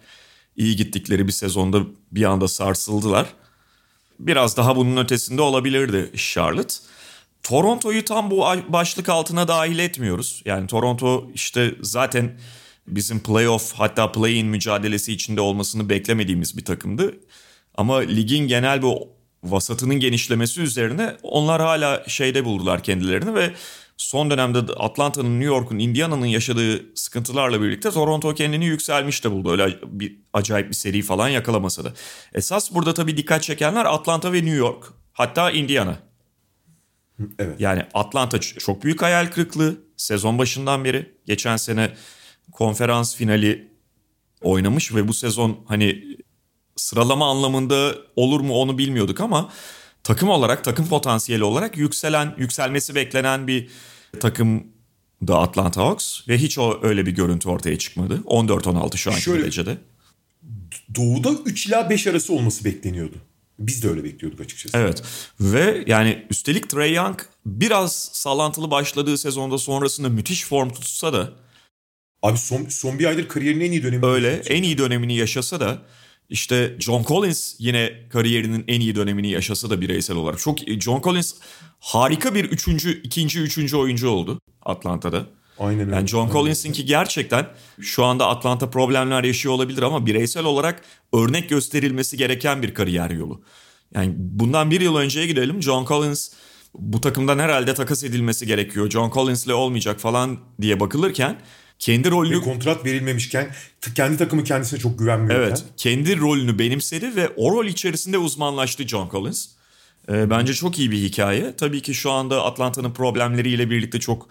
İyi gittikleri bir sezonda bir anda sarsıldılar. Biraz daha bunun ötesinde olabilirdi Charlotte. Toronto'yu tam bu başlık altına dahil etmiyoruz. Yani Toronto işte zaten bizim playoff hatta play-in mücadelesi içinde olmasını beklemediğimiz bir takımdı. Ama ligin genel bu vasatının genişlemesi üzerine onlar hala şeyde buldular kendilerini ve son dönemde Atlanta'nın, New York'un, Indiana'nın yaşadığı sıkıntılarla birlikte Toronto kendini yükselmiş de buldu. Öyle bir acayip bir seri falan yakalamasa da. Esas burada tabii dikkat çekenler Atlanta ve New York. Hatta Indiana. Evet. Yani Atlanta çok büyük hayal kırıklığı sezon başından beri. Geçen sene konferans finali oynamış ve bu sezon hani sıralama anlamında olur mu onu bilmiyorduk ama takım olarak, takım potansiyeli olarak yükselen, yükselmesi beklenen bir takım da Atlanta Hawks ve hiç o öyle bir görüntü ortaya çıkmadı. 14-16 şu anki Şöyle- derecede. Doğu'da 3 ila 5 arası olması bekleniyordu. Biz de öyle bekliyorduk açıkçası. Evet ve yani üstelik Trey Young biraz sallantılı başladığı sezonda sonrasında müthiş form tutsa da Abi son, son bir aydır kariyerinin en iyi dönemi. öyle en iyi dönemini yaşasa da işte John Collins yine kariyerinin en iyi dönemini yaşasa da bireysel olarak. Çok John Collins harika bir üçüncü, ikinci, üçüncü oyuncu oldu Atlanta'da. Aynen öyle. Yani John Aynen Collins'inki gerçekten şu anda Atlanta problemler yaşıyor olabilir ama bireysel olarak örnek gösterilmesi gereken bir kariyer yolu. Yani bundan bir yıl önceye gidelim. John Collins bu takımdan herhalde takas edilmesi gerekiyor. John Collins'le olmayacak falan diye bakılırken kendi rolünü Ve kontrat verilmemişken kendi takımı kendisine çok güvenmiyorken. Evet, kendi rolünü benimsedi ve o rol içerisinde uzmanlaştı John Collins. Ee, bence çok iyi bir hikaye. Tabii ki şu anda Atlanta'nın problemleriyle birlikte çok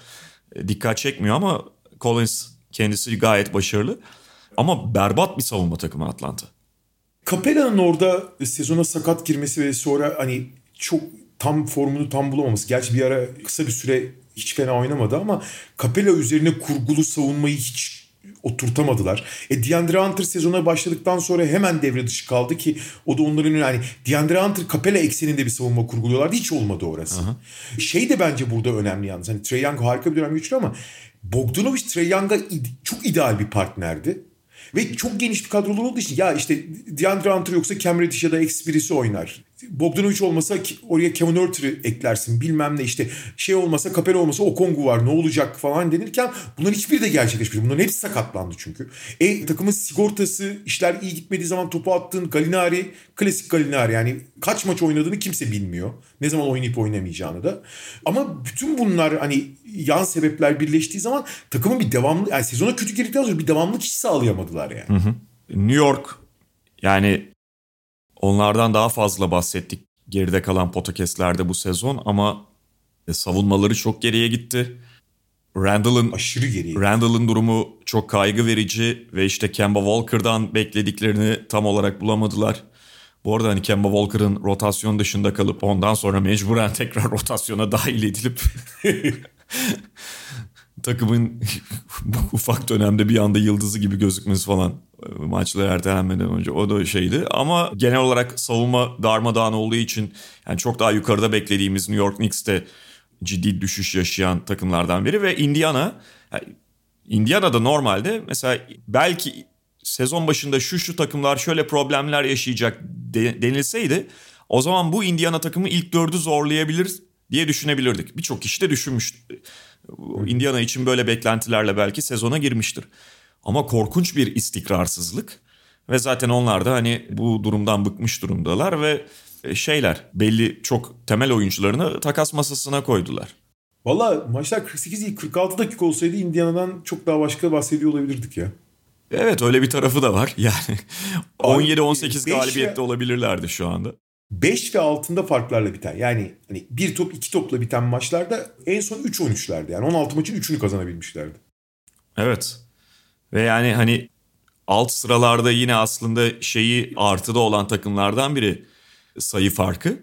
e, dikkat çekmiyor ama Collins kendisi gayet başarılı. Ama berbat bir savunma takımı Atlanta. Capella'nın orada sezona sakat girmesi ve sonra hani çok tam formunu tam bulamaması. Gerçi bir ara kısa bir süre hiç fena oynamadı ama Capella üzerine kurgulu savunmayı hiç oturtamadılar. E DeAndre Hunter sezona başladıktan sonra hemen devre dışı kaldı ki o da onların yani DeAndre Hunter Capella ekseninde bir savunma kurguluyorlardı. Hiç olmadı orası. Şey de bence burada önemli yalnız. Hani Trae Young harika bir dönem geçiriyor ama Bogdanovic Trae Young'a id- çok ideal bir partnerdi. Ve çok geniş bir kadrolar olduğu için ya işte DeAndre Hunter yoksa Cam Reddish ya da ex birisi oynar. Bogdanovic olmasa oraya Kevin Huerter'ı eklersin bilmem ne işte şey olmasa Capella olmasa Okongu var ne olacak falan denirken bunların hiçbiri de gerçekleşmedi. Bunların hepsi sakatlandı çünkü. E takımın sigortası işler iyi gitmediği zaman topu attığın Galinari klasik Galinari yani kaç maç oynadığını kimse bilmiyor. Ne zaman oynayıp oynamayacağını da. Ama bütün bunlar hani yan sebepler birleştiği zaman takımın bir devamlı yani sezona kötü girdikten sonra bir devamlılık hiç sağlayamadılar yani. New York yani onlardan daha fazla bahsettik geride kalan podcastlerde bu sezon ama e, savunmaları çok geriye gitti. Randall'ın Aşırı geriye. Randall'ın durumu çok kaygı verici ve işte Kemba Walker'dan beklediklerini tam olarak bulamadılar. Bu arada hani Kemba Walker'ın rotasyon dışında kalıp ondan sonra mecburen tekrar rotasyona dahil edilip takımın ufak dönemde bir anda yıldızı gibi gözükmesi falan e, maçları ertelenmeden önce o da şeydi. Ama genel olarak savunma darmadağın olduğu için yani çok daha yukarıda beklediğimiz New York Knicks'te ciddi düşüş yaşayan takımlardan biri ve Indiana Indiana'da normalde mesela belki sezon başında şu şu takımlar şöyle problemler yaşayacak de- denilseydi o zaman bu Indiana takımı ilk dördü zorlayabilir diye düşünebilirdik. Birçok kişi de düşünmüş. Indiana için böyle beklentilerle belki sezona girmiştir. Ama korkunç bir istikrarsızlık ve zaten onlar da hani bu durumdan bıkmış durumdalar ve şeyler belli çok temel oyuncularını takas masasına koydular. Valla maçlar 48 değil 46 dakika olsaydı Indiana'dan çok daha başka bahsediyor olabilirdik ya. Evet öyle bir tarafı da var. Yani 17-18 beş galibiyette olabilirlerdi şu anda. 5 ve altında farklarla biten yani hani bir top iki topla biten maçlarda en son 3-13'lerdi. Yani 16 maçın 3'ünü kazanabilmişlerdi. Evet. Ve yani hani alt sıralarda yine aslında şeyi artıda olan takımlardan biri sayı farkı.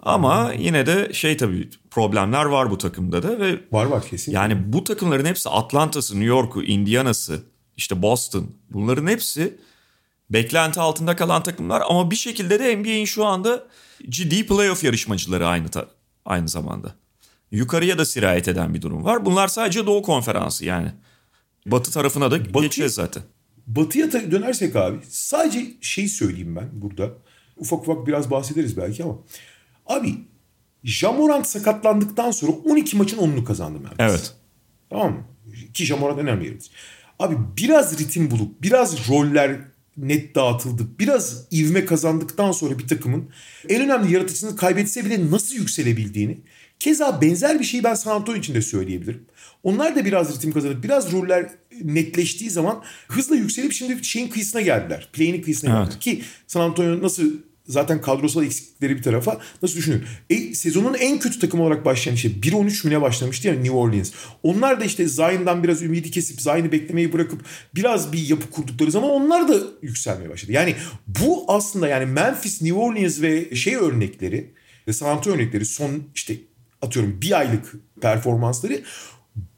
Ama yine de şey tabii problemler var bu takımda da ve Var var kesin. yani bu takımların hepsi Atlanta'sı, New York'u, Indiana'sı, işte Boston bunların hepsi beklenti altında kalan takımlar ama bir şekilde de NBA'in şu anda ciddi playoff yarışmacıları aynı ta- aynı zamanda. Yukarıya da sirayet eden bir durum var. Bunlar sadece Doğu Konferansı yani. Batı tarafına da Batı- geçeceğiz zaten. Batıya dönersek abi sadece şey söyleyeyim ben burada. Ufak ufak biraz bahsederiz belki ama. Abi Jamorant sakatlandıktan sonra 12 maçın 10'unu kazandı Memphis. Evet. Tamam mı? Ki Jamorant önemli yerimiz. Abi biraz ritim bulup biraz roller net dağıtıldı. Biraz ivme kazandıktan sonra bir takımın en önemli yaratıcısını kaybetse bile nasıl yükselebildiğini keza benzer bir şeyi ben San Antonio için de söyleyebilirim. Onlar da biraz ritim kazanıp biraz roller netleştiği zaman hızla yükselip şimdi şeyin kıyısına geldiler. Play'in kıyısına Evet. geldiler. Ki San Antonio nasıl zaten kadrosal eksiklikleri bir tarafa nasıl düşünüyorum? E, sezonun en kötü takım olarak başlayan işte 1-13 müne başlamıştı ya New Orleans. Onlar da işte Zion'dan biraz ümidi kesip Zion'ı beklemeyi bırakıp biraz bir yapı kurdukları zaman onlar da yükselmeye başladı. Yani bu aslında yani Memphis, New Orleans ve şey örnekleri ve San Antonio örnekleri son işte atıyorum bir aylık performansları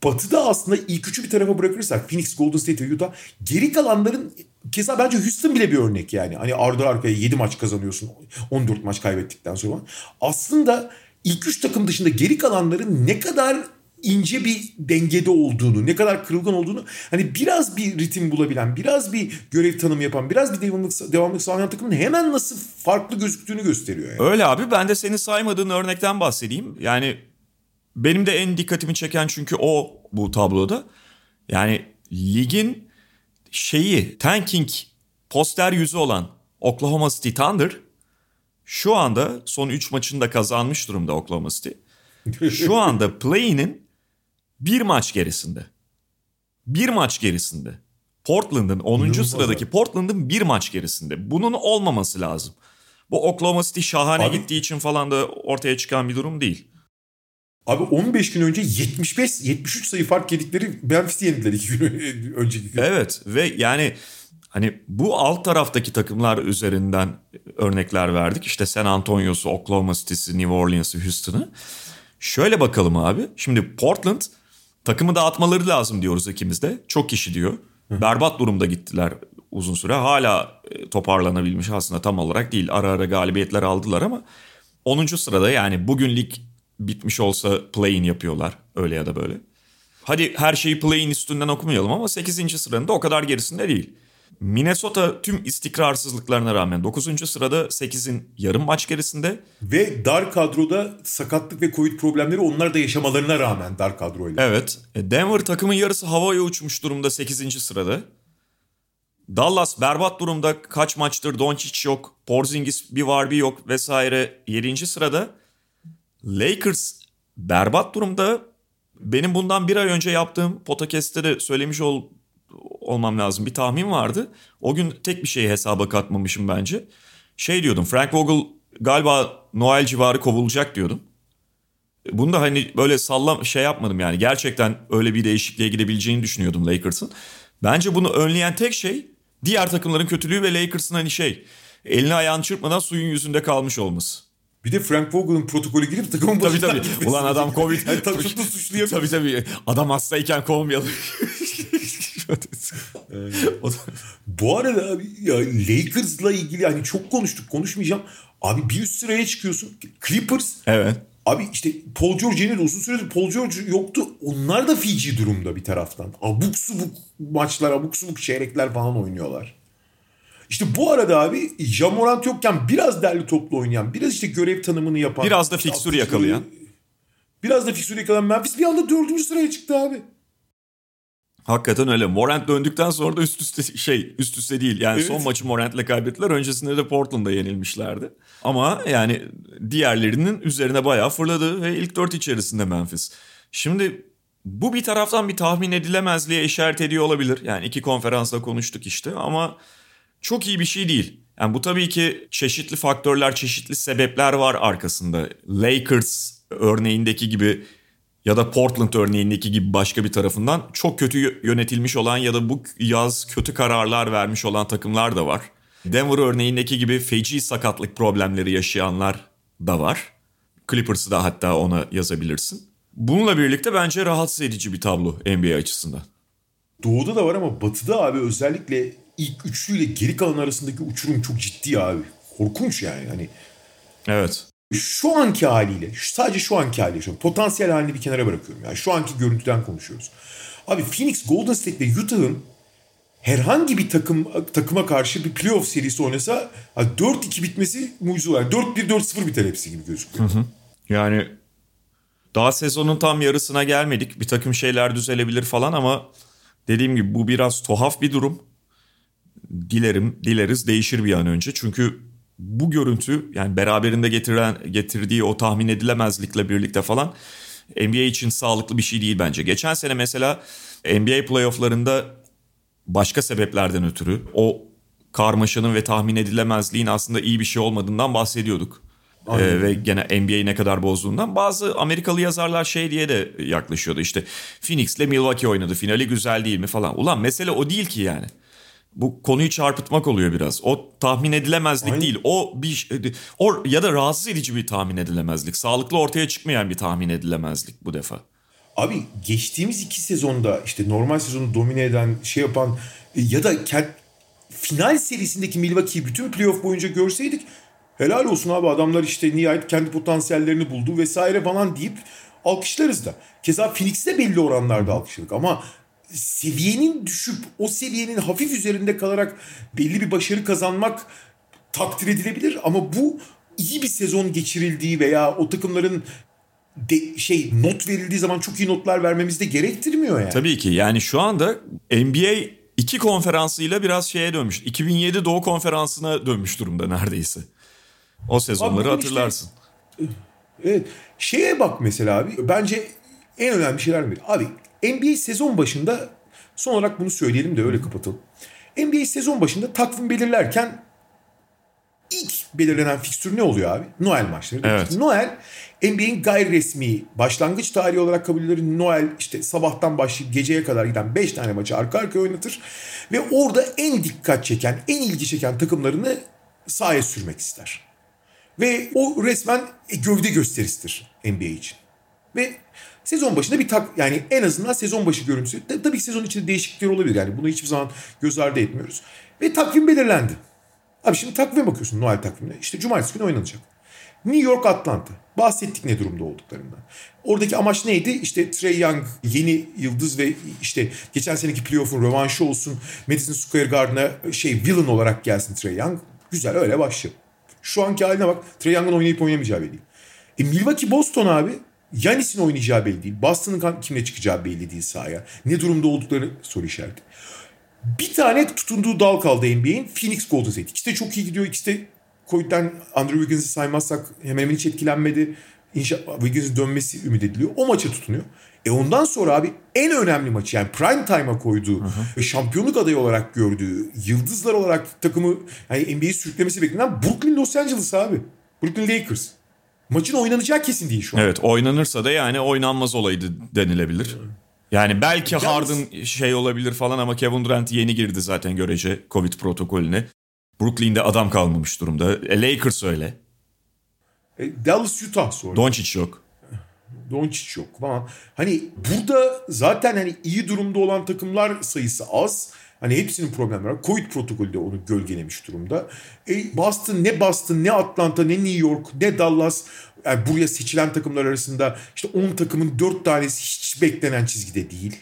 Batı'da aslında ilk üçü bir tarafa bırakırsak Phoenix, Golden State ve Utah geri kalanların keza bence Houston bile bir örnek yani. Hani ardı arkaya 7 maç kazanıyorsun 14 maç kaybettikten sonra. Aslında ilk üç takım dışında geri kalanların ne kadar ince bir dengede olduğunu, ne kadar kırılgan olduğunu hani biraz bir ritim bulabilen, biraz bir görev tanımı yapan, biraz bir devamlık, devamlık sağlayan takımın hemen nasıl farklı gözüktüğünü gösteriyor. Yani. Öyle abi ben de seni saymadığın örnekten bahsedeyim. Yani benim de en dikkatimi çeken çünkü o bu tabloda. Yani ligin şeyi tanking poster yüzü olan Oklahoma City Thunder şu anda son 3 maçını da kazanmış durumda Oklahoma City. Şu anda play'inin bir maç gerisinde. Bir maç gerisinde. Portland'ın 10. İnanılmaz sıradaki. Portland'ın bir maç gerisinde. Bunun olmaması lazım. Bu Oklahoma City şahane Abi- gittiği için falan da ortaya çıkan bir durum değil. Abi 15 gün önce 75 73 sayı fark yedikleri Memphis'i yendiler iki gün önceki gün. Evet ve yani hani bu alt taraftaki takımlar üzerinden örnekler verdik. İşte San Antonio'su, Oklahoma City'si, New Orleans'ı, Houston'ı. Şöyle bakalım abi. Şimdi Portland takımı dağıtmaları lazım diyoruz ikimiz de. Çok kişi diyor. Berbat durumda gittiler uzun süre. Hala e, toparlanabilmiş aslında tam olarak değil. Ara ara galibiyetler aldılar ama 10. sırada yani bugün lig bitmiş olsa play-in yapıyorlar öyle ya da böyle. Hadi her şeyi play-in üstünden okumayalım ama 8. sıranın da o kadar gerisinde değil. Minnesota tüm istikrarsızlıklarına rağmen 9. sırada 8'in yarım maç gerisinde. Ve dar kadroda sakatlık ve Covid problemleri onlar da yaşamalarına rağmen dar kadroyla. Evet. e, Denver takımın yarısı havaya uçmuş durumda 8. sırada. Dallas berbat durumda kaç maçtır Doncic yok, Porzingis bir var bir yok vesaire 7. sırada. Lakers berbat durumda. Benim bundan bir ay önce yaptığım podcast'te de söylemiş ol, olmam lazım bir tahmin vardı. O gün tek bir şeyi hesaba katmamışım bence. Şey diyordum Frank Vogel galiba Noel civarı kovulacak diyordum. Bunu da hani böyle sallam şey yapmadım yani. Gerçekten öyle bir değişikliğe gidebileceğini düşünüyordum Lakers'ın. Bence bunu önleyen tek şey diğer takımların kötülüğü ve Lakers'ın hani şey elini ayağını çırpmadan suyun yüzünde kalmış olması. Bir de Frank Vogel'ın protokolü girip takımın Tabii başından tabii. gitmesi. Ulan adam Covid. Yani tabii suçlayamıyor. Tabii tabii. Adam hastayken kovmayalım. Da- Bu arada abi ya Lakers'la ilgili hani çok konuştuk konuşmayacağım. Abi bir üst sıraya çıkıyorsun. Clippers evet. Abi işte Paul George yenildi. Uzun süredir Paul George yoktu. Onlar da Fiji durumda bir taraftan. Abuk subuk maçlar, abuk subuk çeyrekler falan oynuyorlar. İşte bu arada abi Jamorant yokken biraz derli toplu oynayan, biraz işte görev tanımını yapan. Biraz da işte fikstür atıcı yakalayan. Biraz da fikstür yakalayan Memphis bir anda dördüncü sıraya çıktı abi. Hakikaten öyle. Morant döndükten sonra da üst üste şey üst üste değil. Yani Evet. son maçı Morant'le kaybettiler. Öncesinde de Portland'da yenilmişlerdi. Ama yani diğerlerinin üzerine bayağı fırladı ve ilk dört içerisinde Memphis. Şimdi bu bir taraftan bir tahmin edilemezliğe işaret ediyor olabilir. Yani iki konferansla konuştuk işte ama çok iyi bir şey değil. Yani bu tabii ki çeşitli faktörler, çeşitli sebepler var arkasında. Lakers örneğindeki gibi ya da Portland örneğindeki gibi başka bir tarafından çok kötü yö- yönetilmiş olan ya da bu yaz kötü kararlar vermiş olan takımlar da var. Denver örneğindeki gibi feci sakatlık problemleri yaşayanlar da var. Clippers'ı da hatta ona yazabilirsin. Bununla birlikte bence rahatsız edici bir tablo NBA açısından. Doğuda da var ama batıda abi özellikle ilk üçlüyle geri kalan arasındaki uçurum çok ciddi abi. Korkunç yani. Hani Evet. şu anki haliyle, sadece şu anki haliyle, şu potansiyel halini bir kenara bırakıyorum. Yani şu anki görüntüden konuşuyoruz. Abi Phoenix, Golden State ve Utah'ın herhangi bir takım takıma karşı bir playoff serisi oynasa ha, 4-2 bitmesi mucize olur. Yani 4-1, 4-0 biter hepsi gibi gözüküyor. Yani daha sezonun tam yarısına gelmedik. Bir takım şeyler düzelebilir falan ama dediğim gibi bu biraz tuhaf bir durum. Dilerim, dileriz değişir bir an önce. Çünkü bu görüntü yani beraberinde getiren getirdiği o tahmin edilemezlikle birlikte falan NBA için sağlıklı bir şey değil bence. Geçen sene mesela NBA playofflarında başka sebeplerden ötürü o karmaşanın ve tahmin edilemezliğin aslında iyi bir şey olmadığından bahsediyorduk. Ee, ve gene NBA'yi ne kadar bozduğundan. Bazı Amerikalı yazarlar şey diye de yaklaşıyordu işte Phoenix'le Milwaukee oynadı finali güzel değil mi falan. Ulan mesele o değil ki yani. Bu konuyu çarpıtmak oluyor biraz. O tahmin edilemezlik Aynen. değil. O bir o ya da rahatsız edici bir tahmin edilemezlik. Sağlıklı ortaya çıkmayan bir tahmin edilemezlik bu defa. Abi geçtiğimiz iki sezonda işte normal sezonu domine eden şey yapan e, ya da kend- final serisindeki Milwaukee'yi bütün playoff boyunca görseydik helal olsun abi adamlar işte nihayet kendi potansiyellerini buldu vesaire falan deyip alkışlarız da. Keza Phoenix'te belli oranlarda alkışladık ama seviyenin düşüp o seviyenin hafif üzerinde kalarak belli bir başarı kazanmak takdir edilebilir ama bu iyi bir sezon geçirildiği veya o takımların de, şey not verildiği zaman çok iyi notlar vermemizi de gerektirmiyor yani. Tabii ki yani şu anda NBA iki konferansıyla biraz şeye dönmüş. 2007 Doğu Konferansı'na dönmüş durumda neredeyse. O sezonları işte- hatırlarsın. Evet. Şeye bak mesela abi. Bence en önemli şeylerden biri. Abi NBA sezon başında son olarak bunu söyleyelim de öyle kapatalım. NBA sezon başında takvim belirlerken ilk belirlenen fikstür ne oluyor abi? Noel maçları. Evet. Noel NBA'in gayri resmi başlangıç tarihi olarak kabul edilir. Noel işte sabahtan başlayıp geceye kadar giden 5 tane maçı arka arkaya oynatır. Ve orada en dikkat çeken, en ilgi çeken takımlarını sahaya sürmek ister. Ve o resmen gövde gösterisidir NBA için. Ve sezon başında bir tak yani en azından sezon başı görüntüsü. Ta- Tabii ki sezon içinde değişiklikler olabilir yani bunu hiçbir zaman göz ardı etmiyoruz. Ve takvim belirlendi. Abi şimdi takvime bakıyorsun Noel takvimine. İşte cumartesi günü oynanacak. New York Atlanta. Bahsettik ne durumda olduklarından. Oradaki amaç neydi? İşte Trey Young yeni yıldız ve işte geçen seneki playoff'un rövanşı olsun. Madison Square Garden'a şey villain olarak gelsin Trey Young. Güzel öyle başlayalım. Şu anki haline bak. Trey Young'ın oynayıp oynamayacağı belli. E Milwaukee Boston abi. Yanis'in oynayacağı belli değil. Boston'ın kimle çıkacağı belli değil sahaya. Ne durumda oldukları soru işareti. Bir tane tutunduğu dal kaldı NBA'in. Phoenix Golden State. İkisi de çok iyi gidiyor. İkisi de Covid'den Andrew Wiggins'i saymazsak hemen hemen hiç etkilenmedi. İnşa Wiggins'in dönmesi ümit ediliyor. O maça tutunuyor. E ondan sonra abi en önemli maçı yani prime time'a koyduğu ve şampiyonluk adayı olarak gördüğü yıldızlar olarak takımı yani NBA'yi sürüklemesi beklenen Brooklyn Los Angeles abi. Brooklyn Lakers. Maçın oynanacağı kesin değil şu an. Evet oynanırsa da yani oynanmaz olaydı denilebilir. Yani belki Yalnız- Harden şey olabilir falan ama Kevin Durant yeni girdi zaten görece Covid protokolüne. Brooklyn'de adam kalmamış durumda. E, Lakers öyle. E, Dallas Utah sonra. Doncic yok. Doncic yok falan. Hani burada zaten hani iyi durumda olan takımlar sayısı az. Hani hepsinin problemleri var. Covid protokolü de onu gölgelemiş durumda. E, Boston ne Boston ne Atlanta ne New York ne Dallas yani buraya seçilen takımlar arasında işte 10 takımın 4 tanesi hiç beklenen çizgide değil.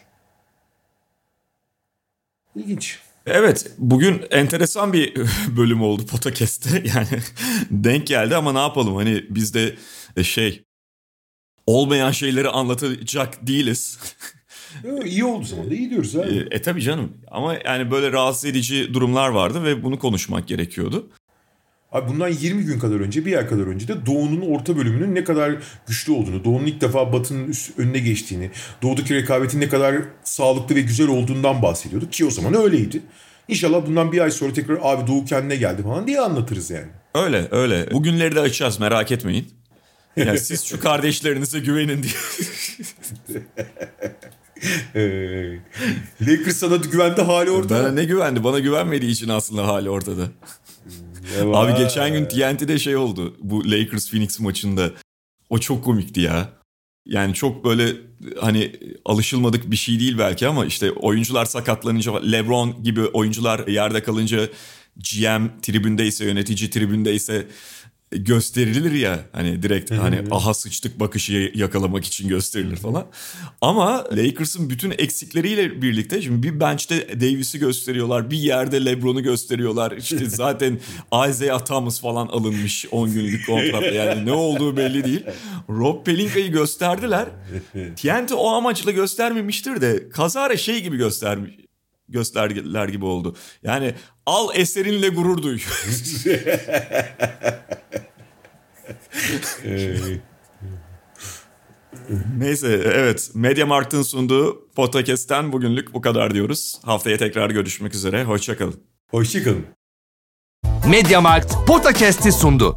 İlginç. Evet bugün enteresan bir bölüm oldu podcast'te yani denk geldi ama ne yapalım hani biz de e, şey olmayan şeyleri anlatacak değiliz. Yo, iyi oldu zaman da iyi diyoruz abi. E, e tabii canım ama yani böyle rahatsız edici durumlar vardı ve bunu konuşmak gerekiyordu. Abi bundan 20 gün kadar önce, bir ay kadar önce de Doğu'nun orta bölümünün ne kadar güçlü olduğunu, Doğu'nun ilk defa Batı'nın üst, önüne geçtiğini, Doğu'daki rekabetin ne kadar sağlıklı ve güzel olduğundan bahsediyorduk ki o zaman öyleydi. İnşallah bundan bir ay sonra tekrar abi Doğu kendine geldi falan diye anlatırız yani. Öyle öyle. Bugünleri de açacağız merak etmeyin. Yani siz şu kardeşlerinize güvenin diye. Ee, Lakers sana güvende hali orada. Bana ne güvendi? Bana güvenmediği için aslında hali ortada. Abi geçen gün TNT'de şey oldu. Bu Lakers Phoenix maçında. O çok komikti ya. Yani çok böyle hani alışılmadık bir şey değil belki ama işte oyuncular sakatlanınca LeBron gibi oyuncular yerde kalınca GM tribündeyse yönetici tribündeyse gösterilir ya hani direkt hani aha sıçtık bakışı yakalamak için gösterilir falan. Ama Lakers'ın bütün eksikleriyle birlikte şimdi bir bench'te Davis'i gösteriyorlar. Bir yerde LeBron'u gösteriyorlar. İşte zaten Isaiah Thomas falan alınmış 10 günlük kontratla. Yani ne olduğu belli değil. Rob Pelinka'yı gösterdiler. TNT o amaçla göstermemiştir de kazara şey gibi göstermiş göstergeler gibi oldu. Yani al eserinle gurur duy. Neyse evet Mediamarkt'ın sunduğu podcast'ten bugünlük bu kadar diyoruz. Haftaya tekrar görüşmek üzere. Hoşçakalın. Hoşçakalın. Mediamarkt Podcast'i sundu.